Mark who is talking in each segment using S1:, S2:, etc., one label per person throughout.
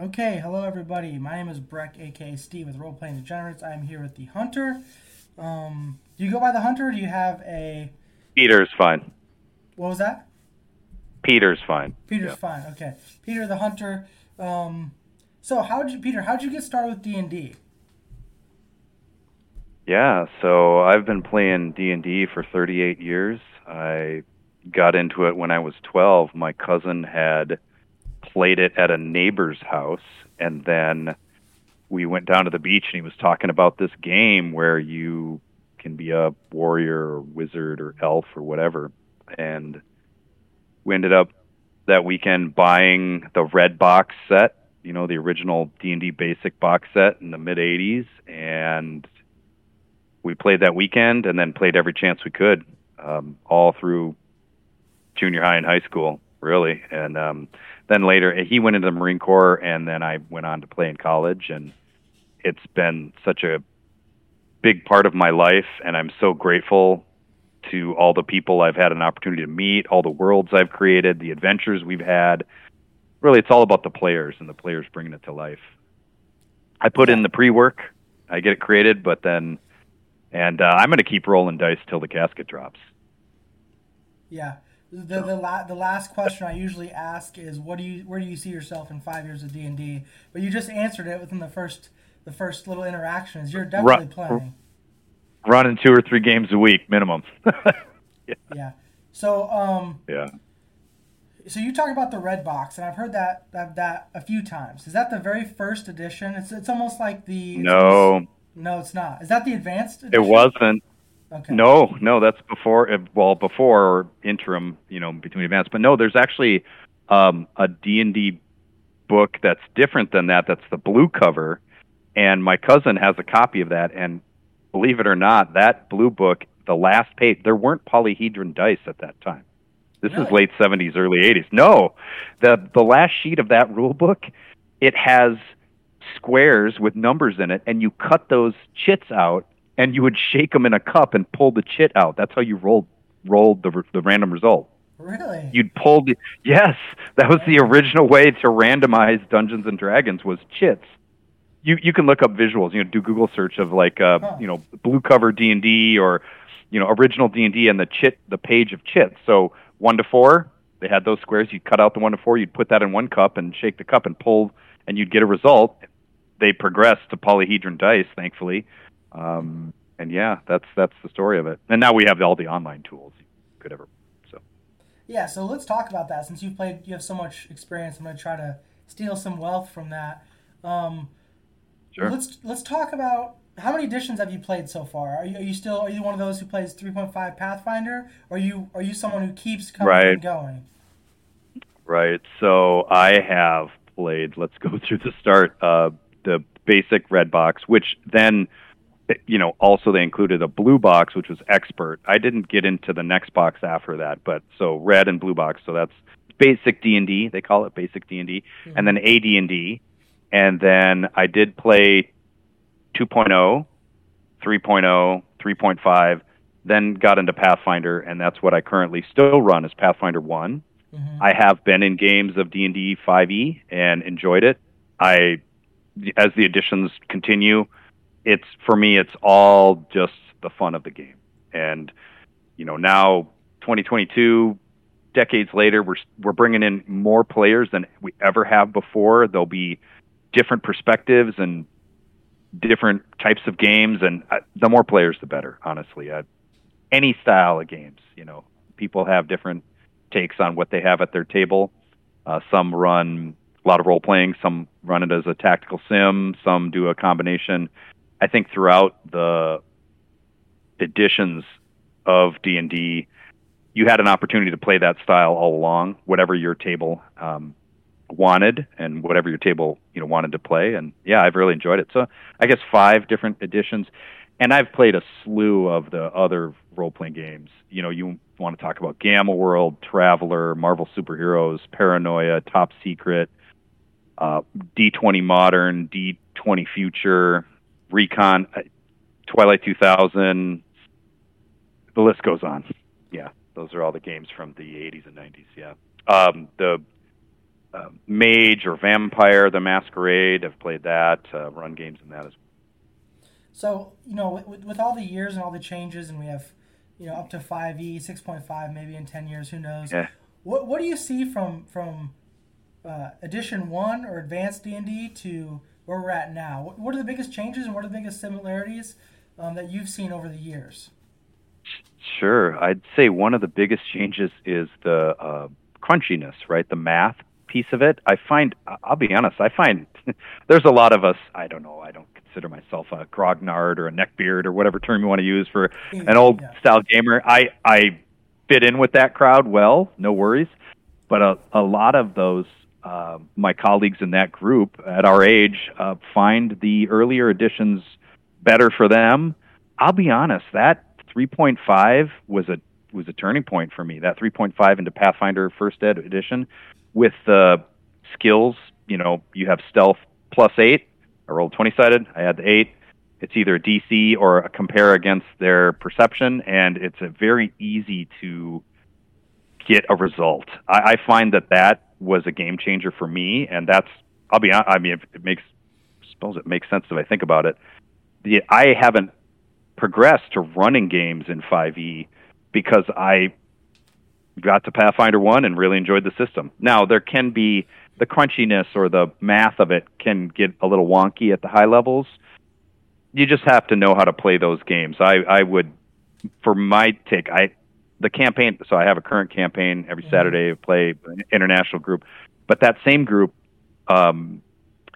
S1: Okay, hello everybody. My name is Breck, aka Steve with Role Playing Degenerates. I'm here with the Hunter. Um, do you go by the Hunter? Or do you have a
S2: Peter's fine.
S1: what was that?
S2: Peter's fine.
S1: Peter's
S2: Yeah.
S1: fine. Okay, Peter the Hunter. Um, so how did you, Peter? How'd you get started with D and D?
S2: Yeah, so I've been playing D&D for 38 years. I got into it when I was 12. My cousin had played it at a neighbor's house and then we went down to the beach and he was talking about this game where you can be a warrior or wizard or elf or whatever. And we ended up that weekend buying the red box set, you know, the original D&D basic box set in the mid 80s and we played that weekend and then played every chance we could um, all through junior high and high school really. And um, then later he went into the marine corps and then i went on to play in college and it's been such a big part of my life and i'm so grateful to all the people i've had an opportunity to meet all the worlds i've created the adventures we've had really it's all about the players and the players bringing it to life i put in the pre-work i get it created but then and uh, I'm going to keep rolling dice till the casket drops.
S1: Yeah. The the, la- the last question I usually ask is what do you where do you see yourself in five years of D and D? But you just answered it within the first the first little interactions. You're definitely
S2: Right.
S1: playing.
S2: Running two or three games a week minimum.
S1: Yeah. yeah. So um
S2: yeah.
S1: so you talk about the red box, and I've heard that that, that a few times. Is that the very first edition? It's it's almost like the it's almost-
S2: No,
S1: no, it's not. Is that the advanced?
S2: it wasn't.
S1: Okay.
S2: No, no, that's before. uh, Well, before or interim, you know, between advanced. But no, there's actually um, a D and D book that's different than that. That's the blue cover, and my cousin has a copy of that. And believe it or not, that blue book, the last page, there weren't polyhedron dice at that time. This
S1: Really?
S2: is late '70s, early '80s. No, the the last sheet of that rule book, it has squares with numbers in it, and you cut those chits out, and you would shake them in a cup and pull the chit out. That's how you rolled rolled the the random result.
S1: Really?
S2: You'd pull the yes, that was the original way to randomize Dungeons and Dragons was chits. You you can look up visuals. You know, do Google search of like uh,
S1: Huh.
S2: you know blue cover D and D or you know original D and D and the chit the page of chits. So one to four, they had those squares. You'd cut out the one to four. You'd put that in one cup and shake the cup and pull, and you'd get a result. They progressed to polyhedron dice, thankfully. Um, and yeah, that's that's the story of it. And now we have all the online tools you could ever. So
S1: Yeah, so let's talk about that. Since you've played, you have so much experience. I'm going to try to steal some wealth from that. Um,
S2: Sure.
S1: Let's let's talk about how many editions have you played so far? Are you, are you still are you one of those who plays 3.5 Pathfinder? Or are you are you someone who keeps coming
S2: Right.
S1: and going?
S2: Right. So I have played. Let's go through the start. Uh, the basic red box, which then, you know, also they included a blue box, which was expert. I didn't get into the next box after that, but so red and blue box. So that's basic D and D. They call it basic D and D, and then AD and D, and then I did play 2.0, 3.0, 3.5. Then got into Pathfinder, and that's what I currently still run is Pathfinder One.
S1: Mhm.
S2: I have been in games of D and D 5e and enjoyed it. I, as the editions continue, it's for me, it's all just the fun of the game. And you know, now 2022, decades later, we're we're bringing in more players than we ever have before. There'll be different perspectives and different types of games, and uh, the more players, the better. Honestly, uh, any style of games, you know, people have different takes on what they have at their table. Uh, some run a lot of role playing, some run it as a tactical sim, some do a combination. I think throughout the editions of D and D, you had an opportunity to play that style all along, whatever your table um, wanted and whatever your table you know wanted to play. And yeah, I've really enjoyed it. So I guess five different editions, and I've played a slew of the other role playing games. You know, you want to talk about Gamma World, Traveller, Marvel Superheroes, Paranoia, Top Secret, uh, D20 Modern, D20 Future, Recon, uh, Twilight 2000. The list goes on. Yeah, those are all the games from the 80s and 90s. Yeah, um, the uh, Mage or Vampire the Masquerade. I've played that. Uh, run games in that as well.
S1: So you know, with, with all the years and all the changes, and we have you know up to five E, six point five, maybe in ten years, who knows?
S2: Yeah.
S1: What what do you see from from uh, edition one or advanced D and D to where we're at now? What, are the biggest changes and what are the biggest similarities um, that you've seen over the years?
S2: Sure, I'd say one of the biggest changes is the uh, crunchiness, right? The math piece of it. I find, I'll be honest, I find there's a lot of us. I don't know. I don't consider myself a grognard or a neckbeard or whatever term you want to use for an old yeah. style gamer. I I fit in with that crowd well, no worries. But a a lot of those uh, my colleagues in that group at our age uh, find the earlier editions better for them. I'll be honest, that 3.5 was a was a turning point for me. That 3.5 into Pathfinder First Ed Edition with the skills. You know, you have stealth plus eight. I rolled 20 sided. I had the eight. It's either a DC or a compare against their perception, and it's a very easy to get a result. I, I find that that was a game changer for me, and that's I'll be honest. I mean, it makes I suppose it makes sense if I think about it. The I haven't progressed to running games in 5e because I got to Pathfinder 1 and really enjoyed the system. Now, there can be the crunchiness or the math of it can get a little wonky at the high levels. You just have to know how to play those games. I, I would, for my take, I the campaign. So I have a current campaign every mm-hmm. Saturday. I play an international group, but that same group, um,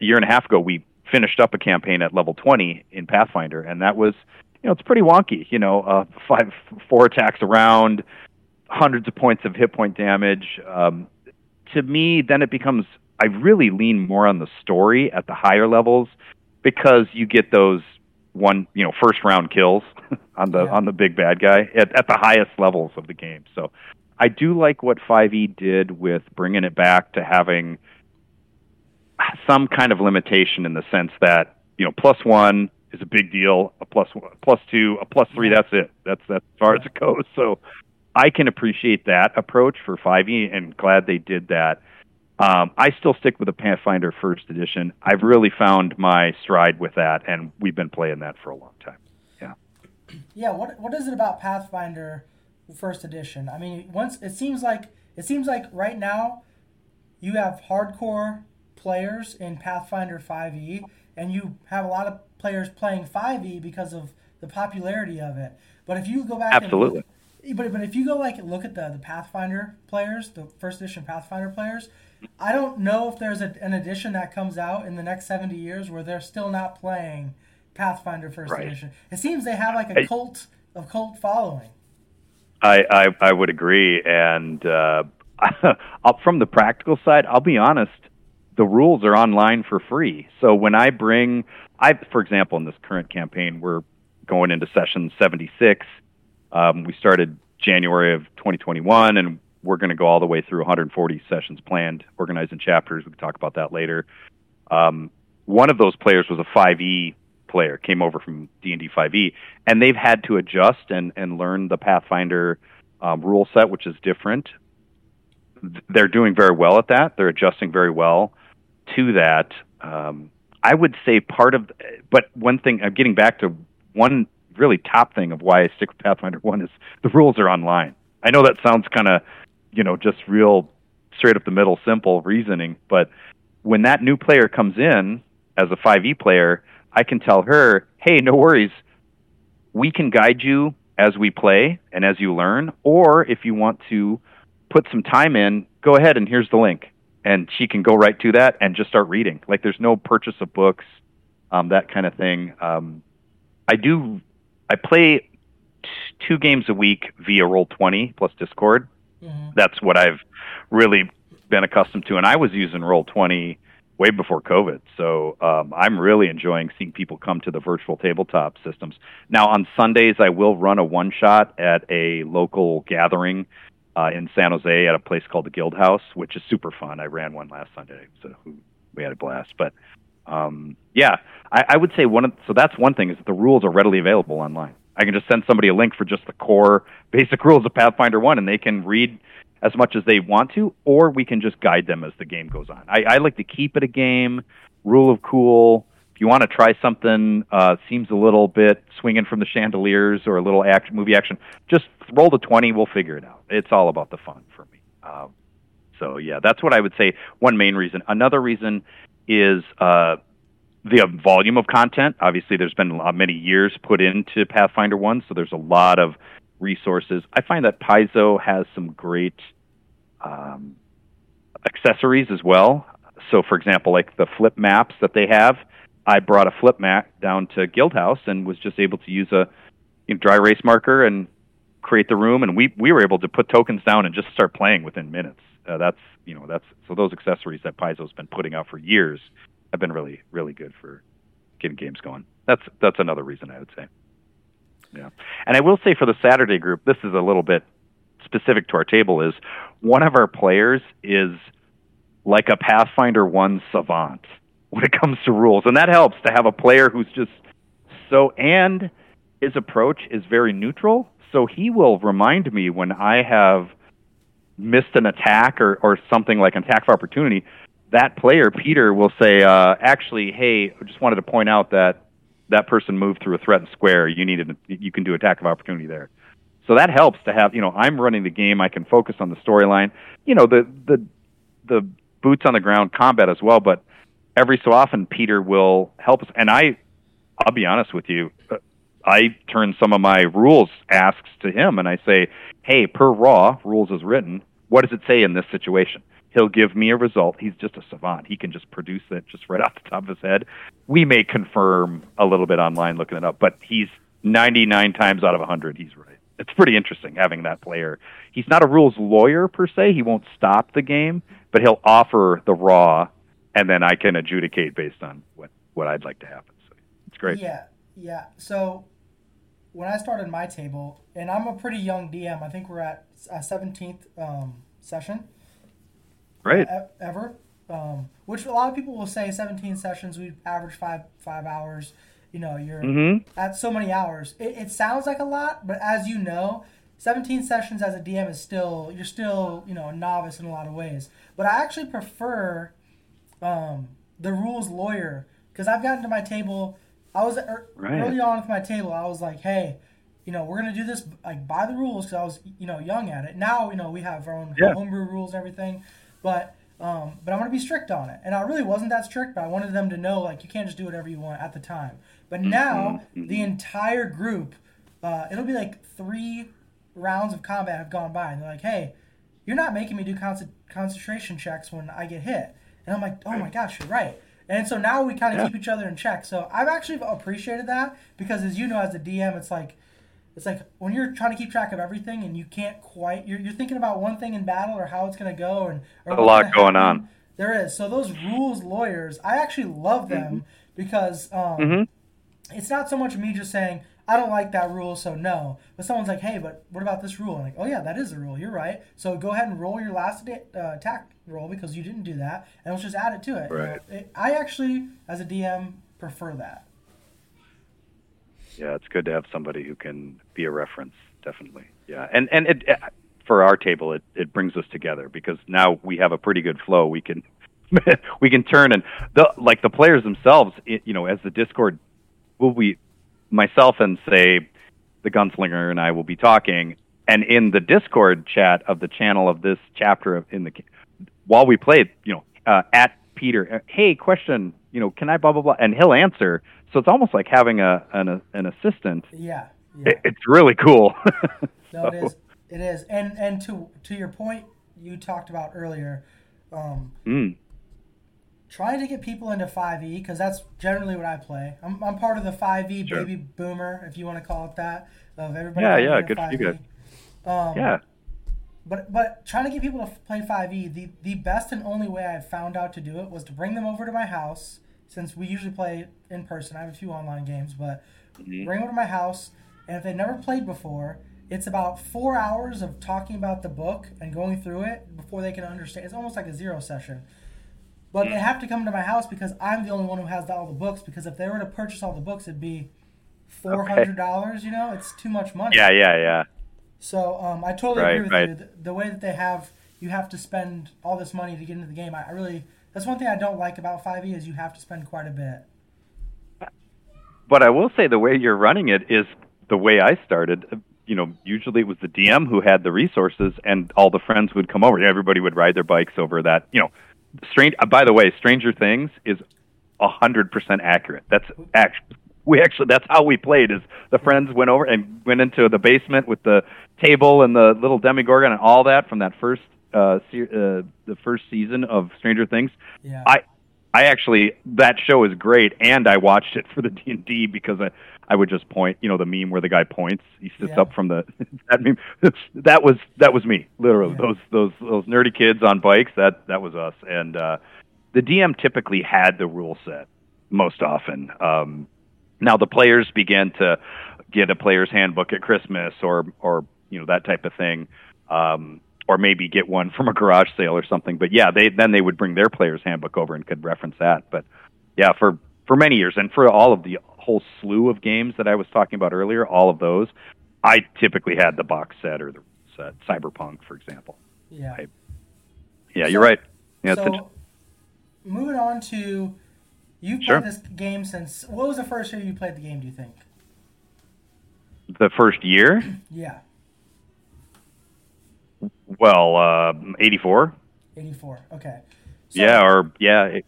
S2: a year and a half ago, we finished up a campaign at level 20 in Pathfinder, and that was you know, it's pretty wonky. You know, uh, five, four attacks around, hundreds of points of hit point damage. Um, to me, then it becomes I really lean more on the story at the higher levels because you get those one, you know, first round kills on the yeah. on the big bad guy at, at the highest levels of the game. So I do like what 5e did with bringing it back to having some kind of limitation in the sense that you know plus one is a big deal. A plus one, plus two, a plus three. That's it. That's that's as far as it goes. So I can appreciate that approach for 5e, and glad they did that. Um, I still stick with the Pathfinder First Edition. I've really found my stride with that, and we've been playing that for a long time. Yeah.
S1: Yeah. What What is it about Pathfinder First Edition? I mean, once it seems like it seems like right now you have hardcore players in Pathfinder 5e, and you have a lot of players playing 5e because of the popularity of it. But if you go back,
S2: absolutely.
S1: And, but but if you go like look at the the Pathfinder players, the first edition Pathfinder players, I don't know if there's a, an edition that comes out in the next 70 years where they're still not playing Pathfinder first right. edition. It seems they have like a cult of cult following.
S2: I I, I would agree, and uh, from the practical side, I'll be honest the rules are online for free. So when I bring, I for example, in this current campaign, we're going into session 76. Um, we started January of 2021, and we're going to go all the way through 140 sessions planned, organized in chapters. We can talk about that later. Um, one of those players was a 5e player, came over from D&D 5e, and they've had to adjust and, and learn the Pathfinder um, rule set, which is different. They're doing very well at that. They're adjusting very well to that, um, I would say part of, but one thing, I'm getting back to one really top thing of why I stick with Pathfinder 1 is the rules are online. I know that sounds kind of, you know, just real straight up the middle, simple reasoning, but when that new player comes in as a 5e player, I can tell her, hey, no worries. We can guide you as we play and as you learn, or if you want to put some time in, go ahead and here's the link and she can go right to that and just start reading. Like there's no purchase of books, um, that kind of thing. Um, I do. I play t- two games a week via Roll Twenty plus Discord. Mm-hmm. That's what I've really been accustomed to, and I was using Roll Twenty way before COVID. So um, I'm really enjoying seeing people come to the virtual tabletop systems. Now on Sundays, I will run a one shot at a local gathering uh, in San Jose at a place called the Guild House, which is super fun. I ran one last Sunday, so we had a blast. But um, yeah, I, I would say one of so that's one thing is that the rules are readily available online. I can just send somebody a link for just the core basic rules of Pathfinder One, and they can read as much as they want to, or we can just guide them as the game goes on. I, I like to keep it a game, rule of cool. If you want to try something, uh, seems a little bit swinging from the chandeliers or a little action, movie action, just roll the 20, we'll figure it out. It's all about the fun for me. Uh, so, yeah, that's what I would say. One main reason. Another reason is uh, the volume of content. Obviously, there's been many years put into Pathfinder 1, so there's a lot of resources. I find that Paizo has some great um, accessories as well. So, for example, like the flip maps that they have, I brought a flip map down to Guildhouse and was just able to use a you know, dry erase marker and create the room, and we we were able to put tokens down and just start playing within minutes. Uh, that's you know that's so those accessories that Paizo's been putting out for years have been really really good for getting games going. That's that's another reason I would say. Yeah, and I will say for the Saturday group, this is a little bit specific to our table. Is one of our players is like a Pathfinder one savant when it comes to rules, and that helps to have a player who's just so and his approach is very neutral. So he will remind me when I have missed an attack or, or something like an attack of opportunity. That player, Peter, will say, uh, actually, hey, I just wanted to point out that that person moved through a threatened square. You needed, you can do attack of opportunity there. So that helps to have, you know, I'm running the game. I can focus on the storyline. You know, the the the boots on the ground combat as well. But every so often, Peter will help us. And I, I'll be honest with you, uh, I turn some of my rules asks to him, and I say, "Hey, per raw rules as written, what does it say in this situation?" He'll give me a result. He's just a savant. He can just produce it just right off the top of his head. We may confirm a little bit online looking it up, but he's 99 times out of 100, he's right. It's pretty interesting having that player. He's not a rules lawyer per se. He won't stop the game, but he'll offer the raw, and then I can adjudicate based on what, what I'd like to happen. So it's great.
S1: Yeah, yeah. So when I started my table, and I'm a pretty young DM, I think we're at a 17th um, session
S2: right
S1: ever. Um, which a lot of people will say 17 sessions. We average five five hours. You know, you're
S2: mm-hmm.
S1: at so many hours. It, it sounds like a lot, but as you know, 17 sessions as a DM is still you're still you know a novice in a lot of ways. But I actually prefer um, the rules lawyer because I've gotten to my table. I was er, right. early on with my table. I was like, hey, you know, we're gonna do this like by the rules because I was you know young at it. Now you know we have our own yeah. homebrew rules and everything. But um, but I'm gonna be strict on it. And I really wasn't that strict, but I wanted them to know like you can't just do whatever you want at the time. But mm-hmm. now mm-hmm. the entire group, uh, it'll be like three rounds of combat have gone by, and they're like, hey, you're not making me do con- concentration checks when I get hit. And I'm like, oh my gosh, you're right. And so now we kind of yeah. keep each other in check. So I've actually appreciated that because, as you know, as a DM, it's like it's like when you're trying to keep track of everything and you can't quite you're, you're thinking about one thing in battle or how it's going to go and
S2: or a lot going on.
S1: There is. So those rules lawyers i actually love them mm-hmm. because um,
S2: mm-hmm.
S1: it's not so much me just saying i don't like that rule so no. But someone's like hey but what about this rule? I'm like oh yeah that is a rule. You're right. So go ahead and roll your last uh, attack roll because you didn't do that and let's just add it to it,
S2: right.
S1: You know, it i actually as a dm prefer that
S2: yeah, it's good to have somebody who can be a reference. Definitely. Yeah, and and it, for our table, it it brings us together because now we have a pretty good flow. We can we can turn and the like the players themselves. It, you know, as the Discord, will we myself and say the gunslinger and I will be talking, and in the Discord chat of the channel of this chapter in the while we play, you know, uh, at Peter, uh, hey, question, you know, can I blah blah blah, and he'll answer so it's almost like having a an, an assistant.
S1: Yeah, yeah.
S2: It, it's really cool.
S1: no, it is. It is, and and to to your point, you talked about earlier. Um,
S2: mm.
S1: Trying to get people into 5e because that's generally what I play. I'm, I'm part of the 5e
S2: sure.
S1: baby boomer, if you want to call it that, of everybody.
S2: Yeah, yeah, good 5e. for you guys.
S1: Um,
S2: yeah.
S1: But but trying to get people to play 5e, the the best and only way I found out to do it was to bring them over to my house since we usually play in person. I have a few online games, but mm-hmm. bring them to my house. And if they've never played before, it's about four hours of talking about the book and going through it before they can understand. It's almost like a zero session. But mm-hmm. they have to come to my house because I'm the only one who has all the books. Because if they were to purchase all the books, it'd be four hundred dollars. Okay. You know, it's too much money.
S2: Yeah, yeah, yeah.
S1: So um, I totally
S2: Right,
S1: agree with
S2: right.
S1: you. The, the way that they have, you have to spend all this money to get into the game. I, I really, that's one thing I don't like about 5e is you have to spend quite a bit.
S2: But I will say the way you're running it is the way I started. You know, usually it was the DM who had the resources, and all the friends would come over. Everybody would ride their bikes over that. You know, strange. uh, By the way, Stranger Things is a hundred percent accurate. That's actually we actually that's how we played. Is the friends went over and went into the basement with the table and the little demogorgon and all that from that first uh, se- uh the first season of Stranger Things.
S1: Yeah.
S2: I I actually that show is great, and I watched it for the D and D because I I would just point, you know, the meme where the guy points, he sits
S1: Yeah.
S2: up from the that meme. That was that was me, literally.
S1: Yeah.
S2: Those those those nerdy kids on bikes. That that was us, and uh, the DM typically had the rule set most often. Um, now the players began to get a player's handbook at Christmas, or or you know that type of thing. Um, or maybe get one from a garage sale or something. But yeah, they then they would bring their player's handbook over and could reference that. But yeah, for for many years and for all of the whole slew of games that I was talking about earlier, all of those, I typically had the box set or the set. Cyberpunk, for example.
S1: yeah.
S2: I- Yeah, you're right. Yeah,
S1: so, moving on to, you've
S2: Sure.
S1: played this game since, what was the first year you played the game, do you think?
S2: the first year.
S1: Yeah,
S2: Well, uh, 84.
S1: 84. Okay. So,
S2: Yeah, or yeah, it-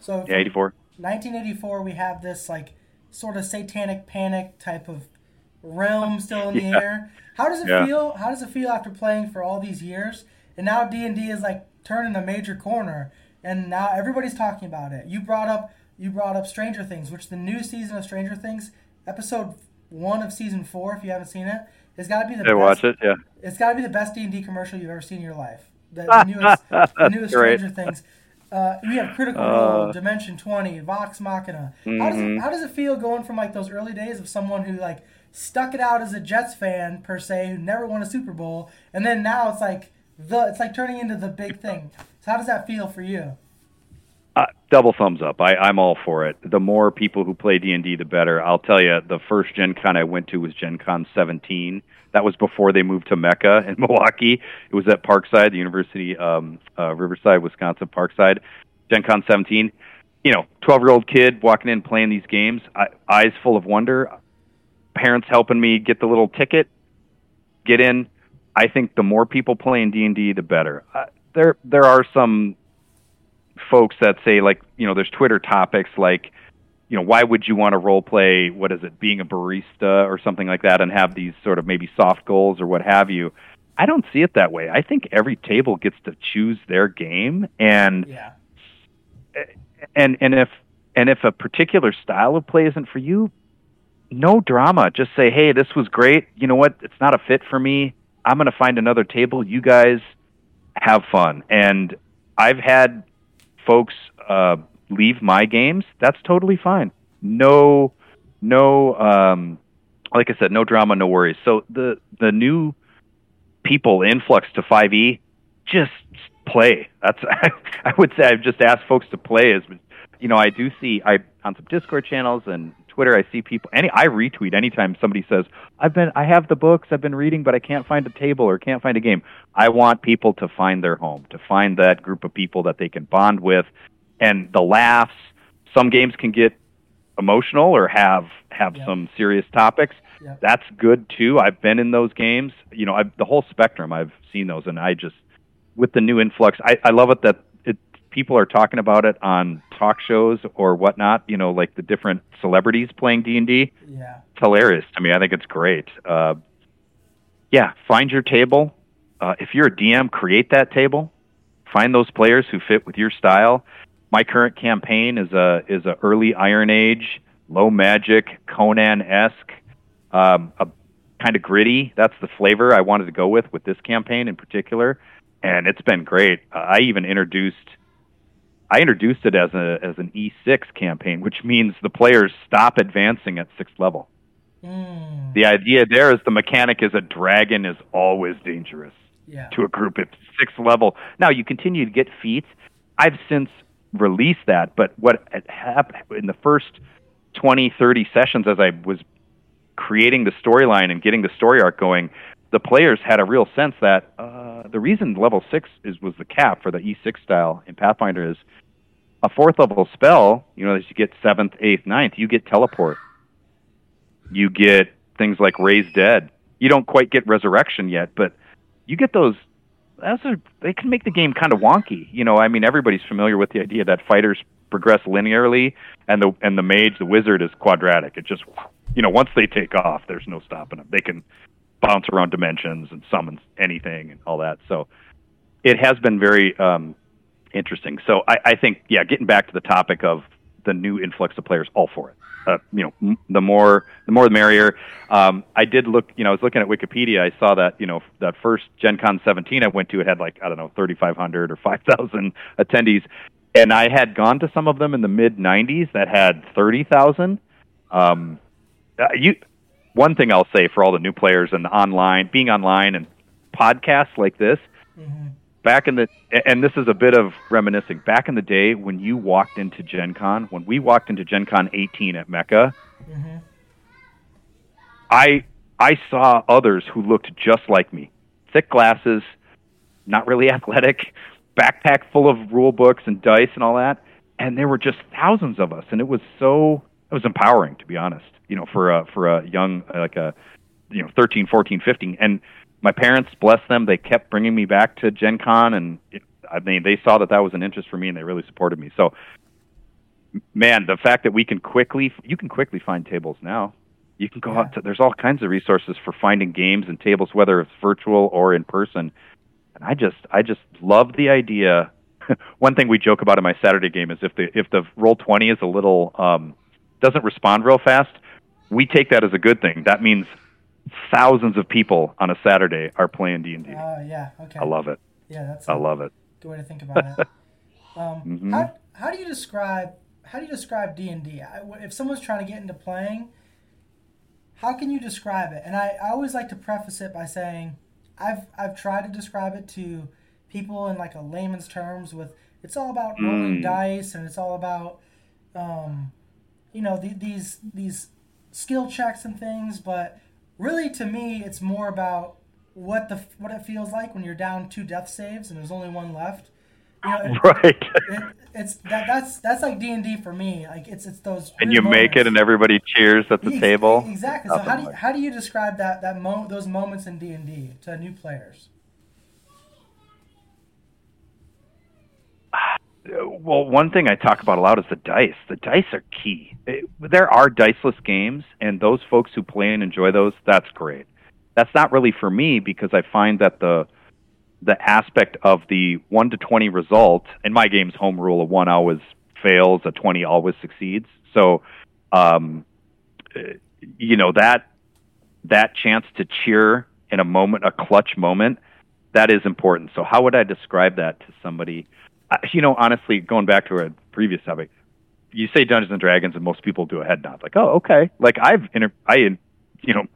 S1: So
S2: yeah, 84.
S1: 1984, we have this like sort of satanic panic type of realm still in the
S2: Yeah.
S1: air. How does it
S2: Yeah.
S1: feel? How does it feel after playing for all these years? And now D and D is like turning a major corner, and now everybody's talking about it. You brought up you brought up Stranger Things, which the new season of Stranger Things, episode one of season four, if you haven't seen it, has got to be the
S2: I
S1: best.
S2: watch it. Yeah.
S1: It's got to be the best D and D commercial you've ever seen in your life. The, the newest, the newest
S2: great.
S1: Stranger Things. Uh, we have Critical
S2: Uh,
S1: Role, Dimension Twenty, Vox Machina. How does it,
S2: Mhm.
S1: how does it feel going from like those early days of someone who like stuck it out as a Jets fan per se, who never won a Super Bowl, and then now it's like the it's like turning into the big thing. So how does that feel for you?
S2: Uh, double thumbs up. I, I'm all for it. The more people who play D and D, the better. I'll tell you, the first Gen Con I went to was Gen Con 17. That was before they moved to Mecca in Milwaukee. It was at Parkside, the University, um, uh, Riverside, Wisconsin, Parkside. Gen Con 17. You know, 12 year old kid walking in playing these games, I, eyes full of wonder. Parents helping me get the little ticket, get in. I think the more people playing D and D, the better. Uh, there, there are some folks that say like you know there's twitter topics like you know why would you want to role play what is it being a barista or something like that and have these sort of maybe soft goals or what have you? I don't see it that way. I think every table gets to choose their game and
S1: Yeah,
S2: and and if and if a particular style of play isn't for you no drama. Just say hey this was great. You know what? It's not a fit for me. I'm going to find another table. You guys have fun. And i've had folks uh, leave my games that's totally fine. No no um like i said no drama no worries. So the the new people influx to 5e just play. That's i would say i've just asked folks to play as you know i do see i on some discord channels and twitter i see people any i retweet anytime somebody says i've been i have the books i've been reading but i can't find a table or can't find a game. I want people to find their home to find that group of people that they can bond with and the laughs. Some games can get emotional or have have
S1: Yeah.
S2: some serious topics.
S1: Yeah.
S2: that's good too. I've been in those games. You know I've, the whole spectrum i've seen those and i just with the new influx i, I love it that it, people are talking about it on talk shows or whatnot you know like the different celebrities playing d&d
S1: yeah,
S2: it's hilarious to me. I think it's great. Uh, yeah find your table. Uh, if you're a dm create that table. Find those players who fit with your style my current campaign is a is a early iron age low magic conan esque um, a kind of gritty that's the flavor i wanted to go with with this campaign in particular and it's been great uh, i even introduced I introduced it as a as an E6 campaign, which means the players stop advancing at sixth level.
S1: mm,
S2: The idea there is the mechanic is a dragon is always dangerous
S1: yeah,
S2: to a group at sixth level. Now you continue to get feats. I've since released that, but what happened in the first 20, 30 sessions as I was creating the storyline and getting the story arc going, the players had a real sense that uh, the reason level six is was the cap for the E6 style in Pathfinder is a fourth level spell. You know, as you get seventh, eighth, ninth, you get teleport. You get things like raise dead. You don't quite get resurrection yet, but you get those. That's a, they can make the game kind of wonky. You know, I mean, everybody's familiar with the idea that fighters progress linearly, and the and the mage, the wizard, is quadratic. It just, you know, once they take off, there's no stopping them. They can bounce around dimensions and summon anything and all that. So it has been very um, interesting. So I, I think, yeah, getting back to the topic of the new influx of players, all for it. Uh, you know, m- the more the more the merrier. Um, I did look, you know, I was looking at Wikipedia. I saw that, you know, that first Gen Con 17 I went to, it had like I don't know, 3,500 or 5,000 attendees, and I had gone to some of them in the mid 90s that had 30,000. Um, uh, you one thing I'll say for all the new players and online, being online and podcasts like this, mm-hmm. Back in the, and this is a bit of reminiscing, back in the day when you walked into Gen Con, when we walked into Gen Con 18 at Mecca, mm-hmm. I, I saw others who looked just like me. Thick glasses, not really athletic, backpack full of rule books and dice and all that. And there were just thousands of us. And it was so, it was empowering, to be honest you know, for a for a young like a you know 13, 14, 15, and my parents, bless them, they kept bringing me back to Gen Con, and it, I mean, they saw that that was an interest for me, and they really supported me. So, man, the fact that we can quickly, you can quickly find tables now. You can go yeah. out to, there's all kinds of resources for finding games and tables, whether it's virtual or in person. And I just, I just love the idea. One thing we joke about in my Saturday game is if the if the roll twenty is a little um, doesn't respond real fast, we take that as a good thing. That means thousands of people on a Saturday are playing D and D.
S1: Oh yeah, okay.
S2: I love it.
S1: Yeah, that's.
S2: I love it.
S1: Good way to think about it. um, mm-hmm. how, how do you describe how do you describe D and D? If someone's trying to get into playing, how can you describe it? And I, I always like to preface it by saying, I've I've tried to describe it to people in like a layman's terms with it's all about rolling mm. dice and it's all about um, you know the, these these skill checks and things, but really to me it's more about what the what it feels like when you're down two death saves and there's only one left.
S2: You know, it, right.
S1: It, it's that that's that's like D and D for me. Like it's it's those.
S2: And you
S1: moments.
S2: make it, and everybody cheers at the table.
S1: Exactly. So how do you, how do you describe that that mo- those moments in D and D to new players?
S2: Well, one thing I talk about a lot is the dice. The dice are key. It, there are diceless games, and those folks who play and enjoy those, that's great. That's not really for me because I find that the the aspect of the one to twenty result in my game's home rule, a one always fails, a twenty always succeeds. So, um, you know that that chance to cheer in a moment, a clutch moment, that is important. So, how would I describe that to somebody? You know, honestly, going back to a previous topic, you say Dungeons and Dragons, and most people do a head nod, like, "Oh, okay." Like I've inter- I, you know,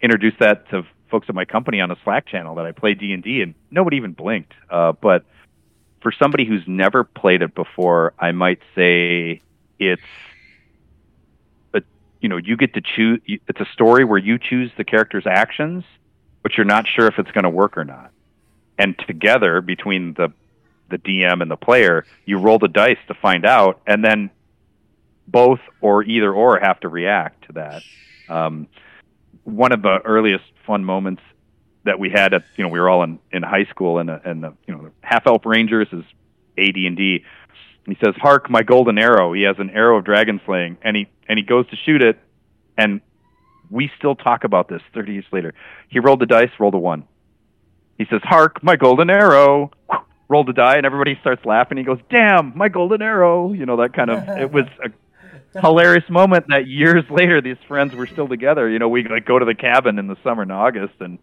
S2: introduced that to folks at my company on a Slack channel that I play D and D, and nobody even blinked. Uh, but for somebody who's never played it before, I might say it's a, you know, you get to choose. It's a story where you choose the character's actions, but you're not sure if it's going to work or not. And together, between the the DM and the player, you roll the dice to find out, and then both or either or have to react to that. Um, one of the earliest fun moments that we had at you know we were all in, in high school and and the you know the half elf rangers is AD and D. He says, "Hark, my golden arrow." He has an arrow of dragon slaying, and he and he goes to shoot it, and we still talk about this 30 years later. He rolled the dice, rolled a one. He says, "Hark, my golden arrow." Rolled a die and everybody starts laughing. He goes, "Damn, my golden arrow!" You know that kind of. it was a hilarious moment that years later these friends were still together. You know, we like go to the cabin in the summer in August and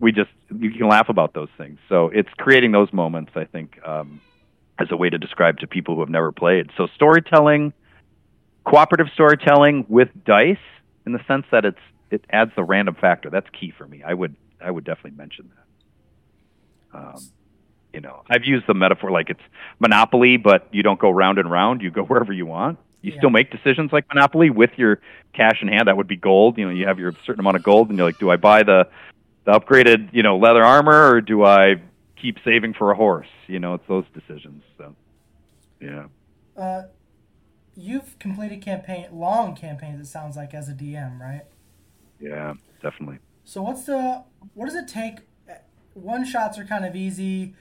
S2: we just you can laugh about those things. So it's creating those moments. I think um, as a way to describe to people who have never played. So storytelling, cooperative storytelling with dice, in the sense that it's it adds the random factor. That's key for me. I would I would definitely mention that. Um, you know, I've used the metaphor like it's Monopoly, but you don't go round and round; you go wherever you want. You yeah. still make decisions like Monopoly with your cash in hand. That would be gold. You know, you have your certain amount of gold, and you're like, do I buy the the upgraded, you know, leather armor, or do I keep saving for a horse? You know, it's those decisions. So, yeah.
S1: Uh, you've completed campaign, long campaigns. It sounds like as a DM, right?
S2: Yeah, definitely.
S1: So what's the what does it take? One shots are kind of easy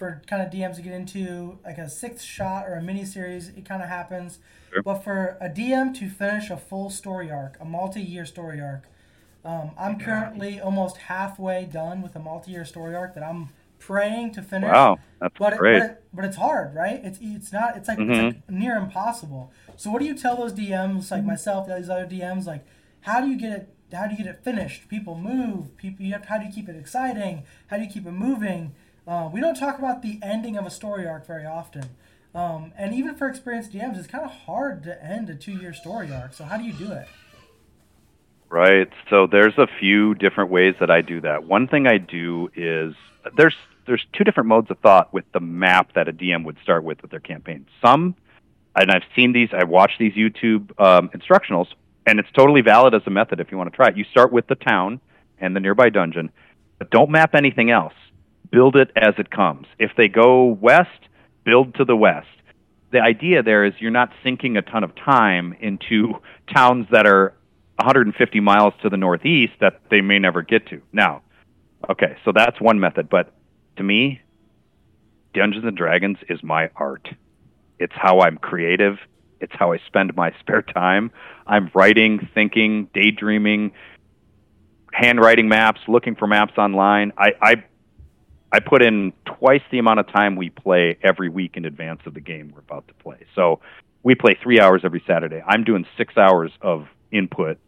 S1: for kind of DMs to get into, like a sixth shot or a mini series. It kind of happens, sure. but for a DM to finish a full story arc, a multi-year story arc, um, I'm currently almost halfway done with a multi-year story arc that I'm praying to finish.
S2: Wow, that's
S1: but
S2: great.
S1: It, but, it, but, it's hard, right? It's it's not. It's like, mm-hmm. it's like near impossible. So what do you tell those DMs like myself, these other DMs, like how do you get it? How do you get it finished? People move. People. You have. How do you keep it exciting? How do you keep it moving? Uh, we don't talk about the ending of a story arc very often. Um, and even for experienced DMs, it's kind of hard to end a two-year story arc. So how do you do it?
S2: Right. So there's a few different ways that I do that. One thing I do is there's there's two different modes of thought with the map that a DM would start with with their campaign. Some, and I've seen these, I've watched these YouTube um, instructionals, and it's totally valid as a method if you want to try it. You start with the town and the nearby dungeon, but don't map anything else. Build it as it comes. If they go west, build to the west. The idea there is you're not sinking a ton of time into towns that are 150 miles to the northeast that they may never get to. Now, okay, so that's one method, but to me, Dungeons and Dragons is my art. It's how I'm creative. It's how I spend my spare time. I'm writing, thinking, daydreaming, handwriting maps, looking for maps online. I, I I put in twice the amount of time we play every week in advance of the game we're about to play. So we play three hours every Saturday. I'm doing six hours of input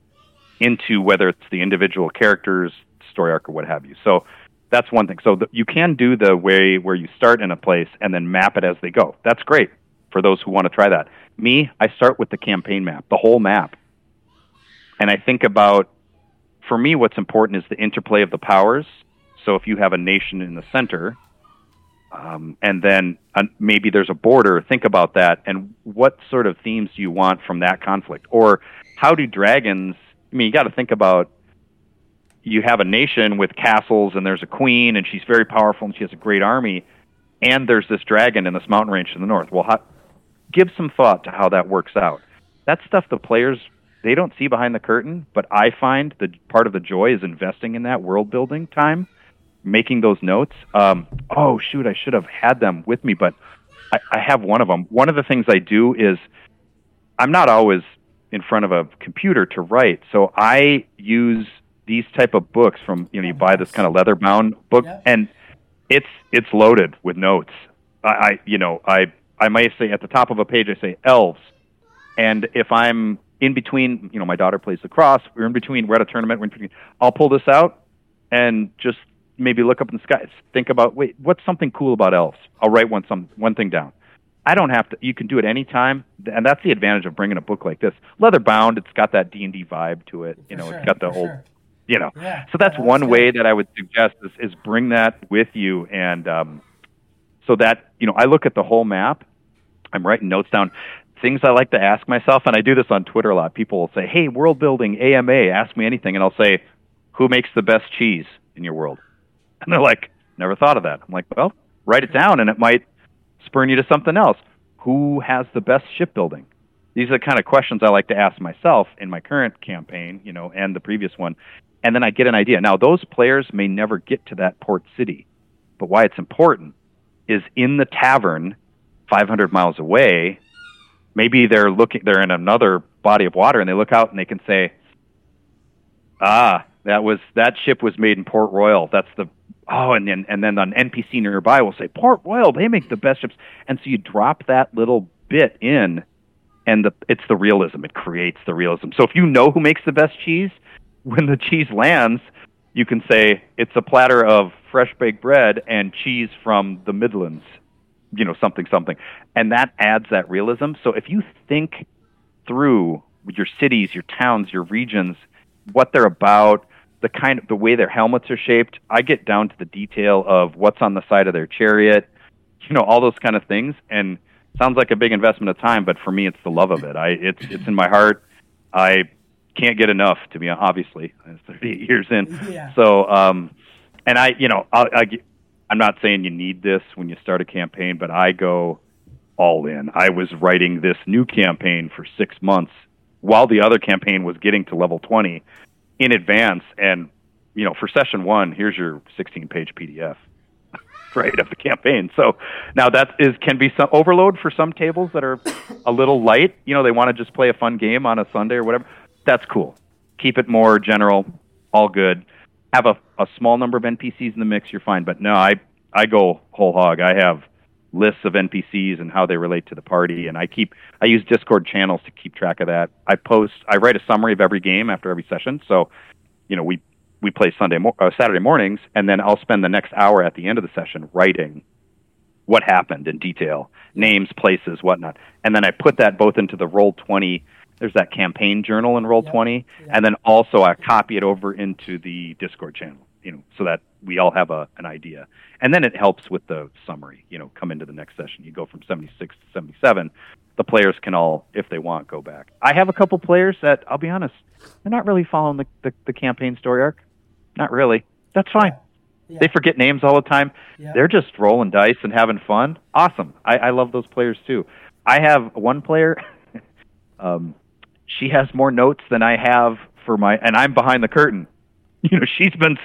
S2: into whether it's the individual characters, story arc, or what have you. So that's one thing. So the, you can do the way where you start in a place and then map it as they go. That's great for those who want to try that. Me, I start with the campaign map, the whole map. And I think about, for me, what's important is the interplay of the powers. So if you have a nation in the center, um, and then uh, maybe there's a border, think about that. And what sort of themes do you want from that conflict? Or how do dragons, I mean, you got to think about you have a nation with castles and there's a queen and she's very powerful and she has a great army and there's this dragon in this mountain range to the north. Well, how, give some thought to how that works out. That stuff the players they don't see behind the curtain, but I find that part of the joy is investing in that world building time, making those notes. Um, oh shoot, I should have had them with me, but I, I have one of them. One of the things I do is I'm not always in front of a computer to write, so I use these type of books from you know you buy this kind of leather bound book and it's it's loaded with notes. I, I you know I I might say at the top of a page, I say elves. And if I'm in between, you know, my daughter plays lacrosse, we're in between, we're at a tournament, we're in between, I'll pull this out and just maybe look up in the sky, think about, wait, what's something cool about elves? I'll write one, some, one thing down. I don't have to, you can do it anytime. And that's the advantage of bringing a book like this. Leather bound, it's got that D&D vibe to it. You know, sure, it's got the old, sure. you know. Yeah, so that's one good. way that I would suggest is, is bring that with you. And um, so that, you know, I look at the whole map I'm writing notes down. Things I like to ask myself, and I do this on Twitter a lot. People will say, "Hey, world building AMA, ask me anything," and I'll say, "Who makes the best cheese in your world?" And they're like, "Never thought of that." I'm like, "Well, write it down, and it might spur you to something else. Who has the best shipbuilding?" These are the kind of questions I like to ask myself in my current campaign, you know, and the previous one, and then I get an idea. Now, those players may never get to that port city, but why it's important is in the tavern 500 miles away, maybe they're looking, they're in another body of water, and they look out and they can say, "Ah, that was that ship was made in Port Royal. That's the oh, and then and then an NPC nearby will say Port Royal. They make the best ships." And so you drop that little bit in, and the it's the realism. It creates the realism. So if you know who makes the best cheese, when the cheese lands, you can say it's a platter of fresh baked bread and cheese from the Midlands you know something something and that adds that realism so if you think through your cities your towns your regions what they're about the kind of the way their helmets are shaped i get down to the detail of what's on the side of their chariot you know all those kind of things and sounds like a big investment of time, but for me, it's the love of it. I it's it's in my heart. I can't get enough to be obviously 38 years in.
S1: Yeah.
S2: So, um, and I, you know, I, I, I'm not saying you need this when you start a campaign, but I go all in. I was writing this new campaign for six months while the other campaign was getting to level 20 in advance. And, you know, for session one, here's your 16 page PDF. Right of the campaign. So now that is can be some overload for some tables that are a little light. You know, they want to just play a fun game on a Sunday or whatever. That's cool. Keep it more general. All good. Have a, a small number of NPCs in the mix. You're fine. But no, I I go whole hog. I have lists of NPCs and how they relate to the party, and I keep I use Discord channels to keep track of that. I post I write a summary of every game after every session. So, you know, we we play Sunday mo- uh, Saturday mornings, and then I'll spend the next hour at the end of the session writing what happened in detail, names, places, whatnot, and then I put that both into the Roll Twenty. There's that campaign journal in Roll Twenty, and then also I copy it over into the Discord channel. You know, so that we all have a an idea, and then it helps with the summary. You know, come into the next session, you go from 76 to 77. The players can all, if they want, go back. I have a couple players that I'll be honest, they're not really following the, the, the campaign story arc. Not really. That's fine.
S1: Yeah.
S2: They forget names all the time.
S1: Yeah.
S2: They're just rolling dice and having fun. Awesome. I, I love those players too. I have one player. um, she has more notes than I have for my, and I'm behind the curtain. You know, she's been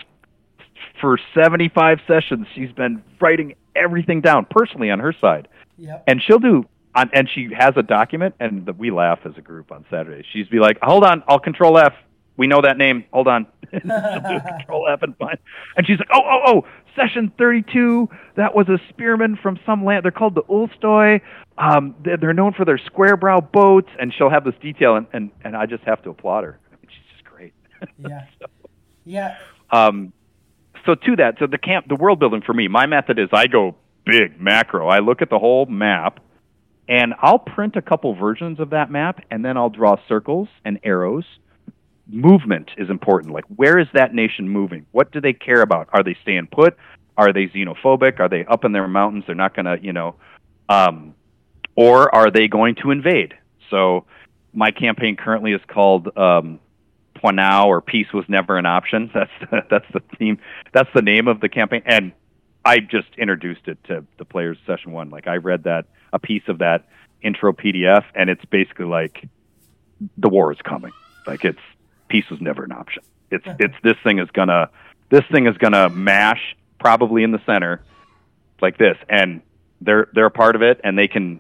S2: for 75 sessions. She's been writing everything down personally on her side,
S1: Yep.
S2: and she'll do. On, and she has a document, and the, we laugh as a group on Saturdays. She's be like, "Hold on, I'll control F. We know that name. Hold on." She'll do control F and find. And she's like, "Oh, oh, oh! Session 32. That was a spearman from some land. They're called the Ulstoi. Um, they're, they're known for their square brow boats." And she'll have this detail, and and, and I just have to applaud her. I mean, she's just great.
S1: Yeah. Yeah.
S2: Um, so to that, so the camp, the world building for me, my method is I go big macro. I look at the whole map, and I'll print a couple versions of that map, and then I'll draw circles and arrows. Movement is important. Like, where is that nation moving? What do they care about? Are they staying put? Are they xenophobic? Are they up in their mountains? They're not going to, you know, um, or are they going to invade? So, my campaign currently is called um, Poinau or Peace was never an option. That's the, that's the theme. That's the name of the campaign, and I just introduced it to the players session one. Like I read that a piece of that intro PDF, and it's basically like the war is coming. Like it's peace was never an option. It's it's this thing is gonna this thing is gonna mash probably in the center like this, and they're they're a part of it, and they can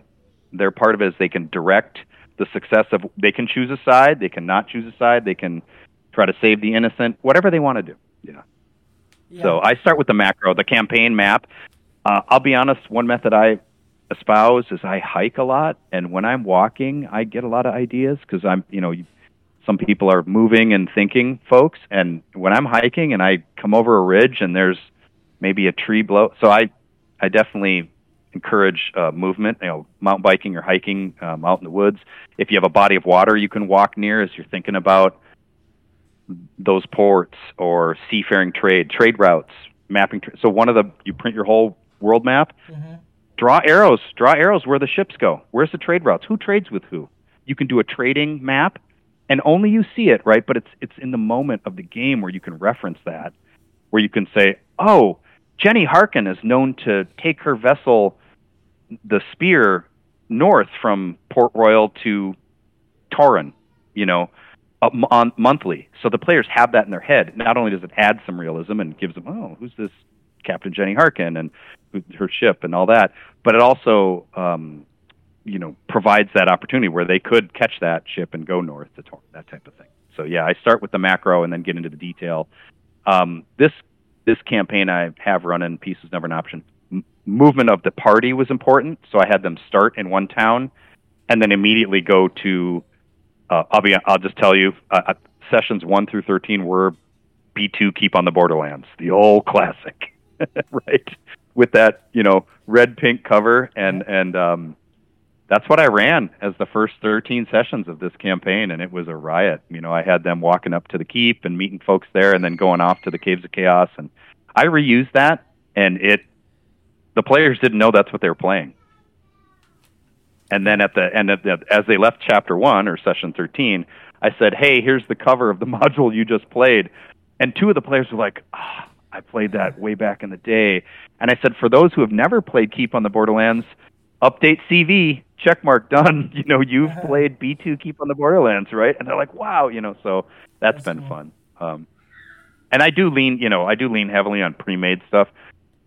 S2: they're part of it is they can direct the success of they can choose a side, they can not choose a side, they can try to save the innocent, whatever they want to do. Yeah.
S1: Yeah.
S2: So I start with the macro, the campaign map. Uh, I'll be honest, one method I espouse is I hike a lot, and when I'm walking, I get a lot of ideas because I'm, you know, some people are moving and thinking, folks, and when I'm hiking and I come over a ridge and there's maybe a tree below, so I, I definitely encourage uh, movement. You know, mountain biking or hiking um, out in the woods. If you have a body of water you can walk near as you're thinking about those ports or seafaring trade, trade routes, mapping. Tra- so one of the you print your whole world map,
S1: Mhm.
S2: draw arrows, draw arrows where the ships go. Where's the trade routes? Who trades with who? You can do a trading map, and only you see it, right? But it's it's in the moment of the game where you can reference that, where you can say, "Oh, Jenny Harkin is known to take her vessel, the Spear, north from Port Royal to Torrin, you know, on monthly. So the players have that in their head. Not only does it add some realism and gives them, oh, who's this Captain Jenny Harkin and her ship and all that, but it also, um, you know, provides that opportunity where they could catch that ship and go north to Torrin, that type of thing. So yeah, I start with the macro and then get into the detail. Um, this this campaign I have running, peace is never an option. Movement of the party was important, so I had them start in one town and then immediately go to. Uh, I'll be. I'll just tell you. Uh, uh, sessions one through thirteen were B two keep on the borderlands, the old classic, right? With that, you know, red pink cover, and and um, that's what I ran as the first thirteen sessions of this campaign, and it was a riot. You know, I had them walking up to the keep and meeting folks there, and then going off to the caves of chaos, and I reused that, and it. The players didn't know that's what they were playing. And then at the end of the, as they left chapter one or session 13, I said, Hey, here's the cover of the module you just played. And two of the players were like, oh, I played that way back in the day. And I said, For those who have never played Keep on the Borderlands, update CV, checkmark done. You know, you've played B2 Keep on the Borderlands, right? And they're like, Wow, you know, so that's, that's been cool. fun. Um, and I do lean, you know, I do lean heavily on pre-made stuff.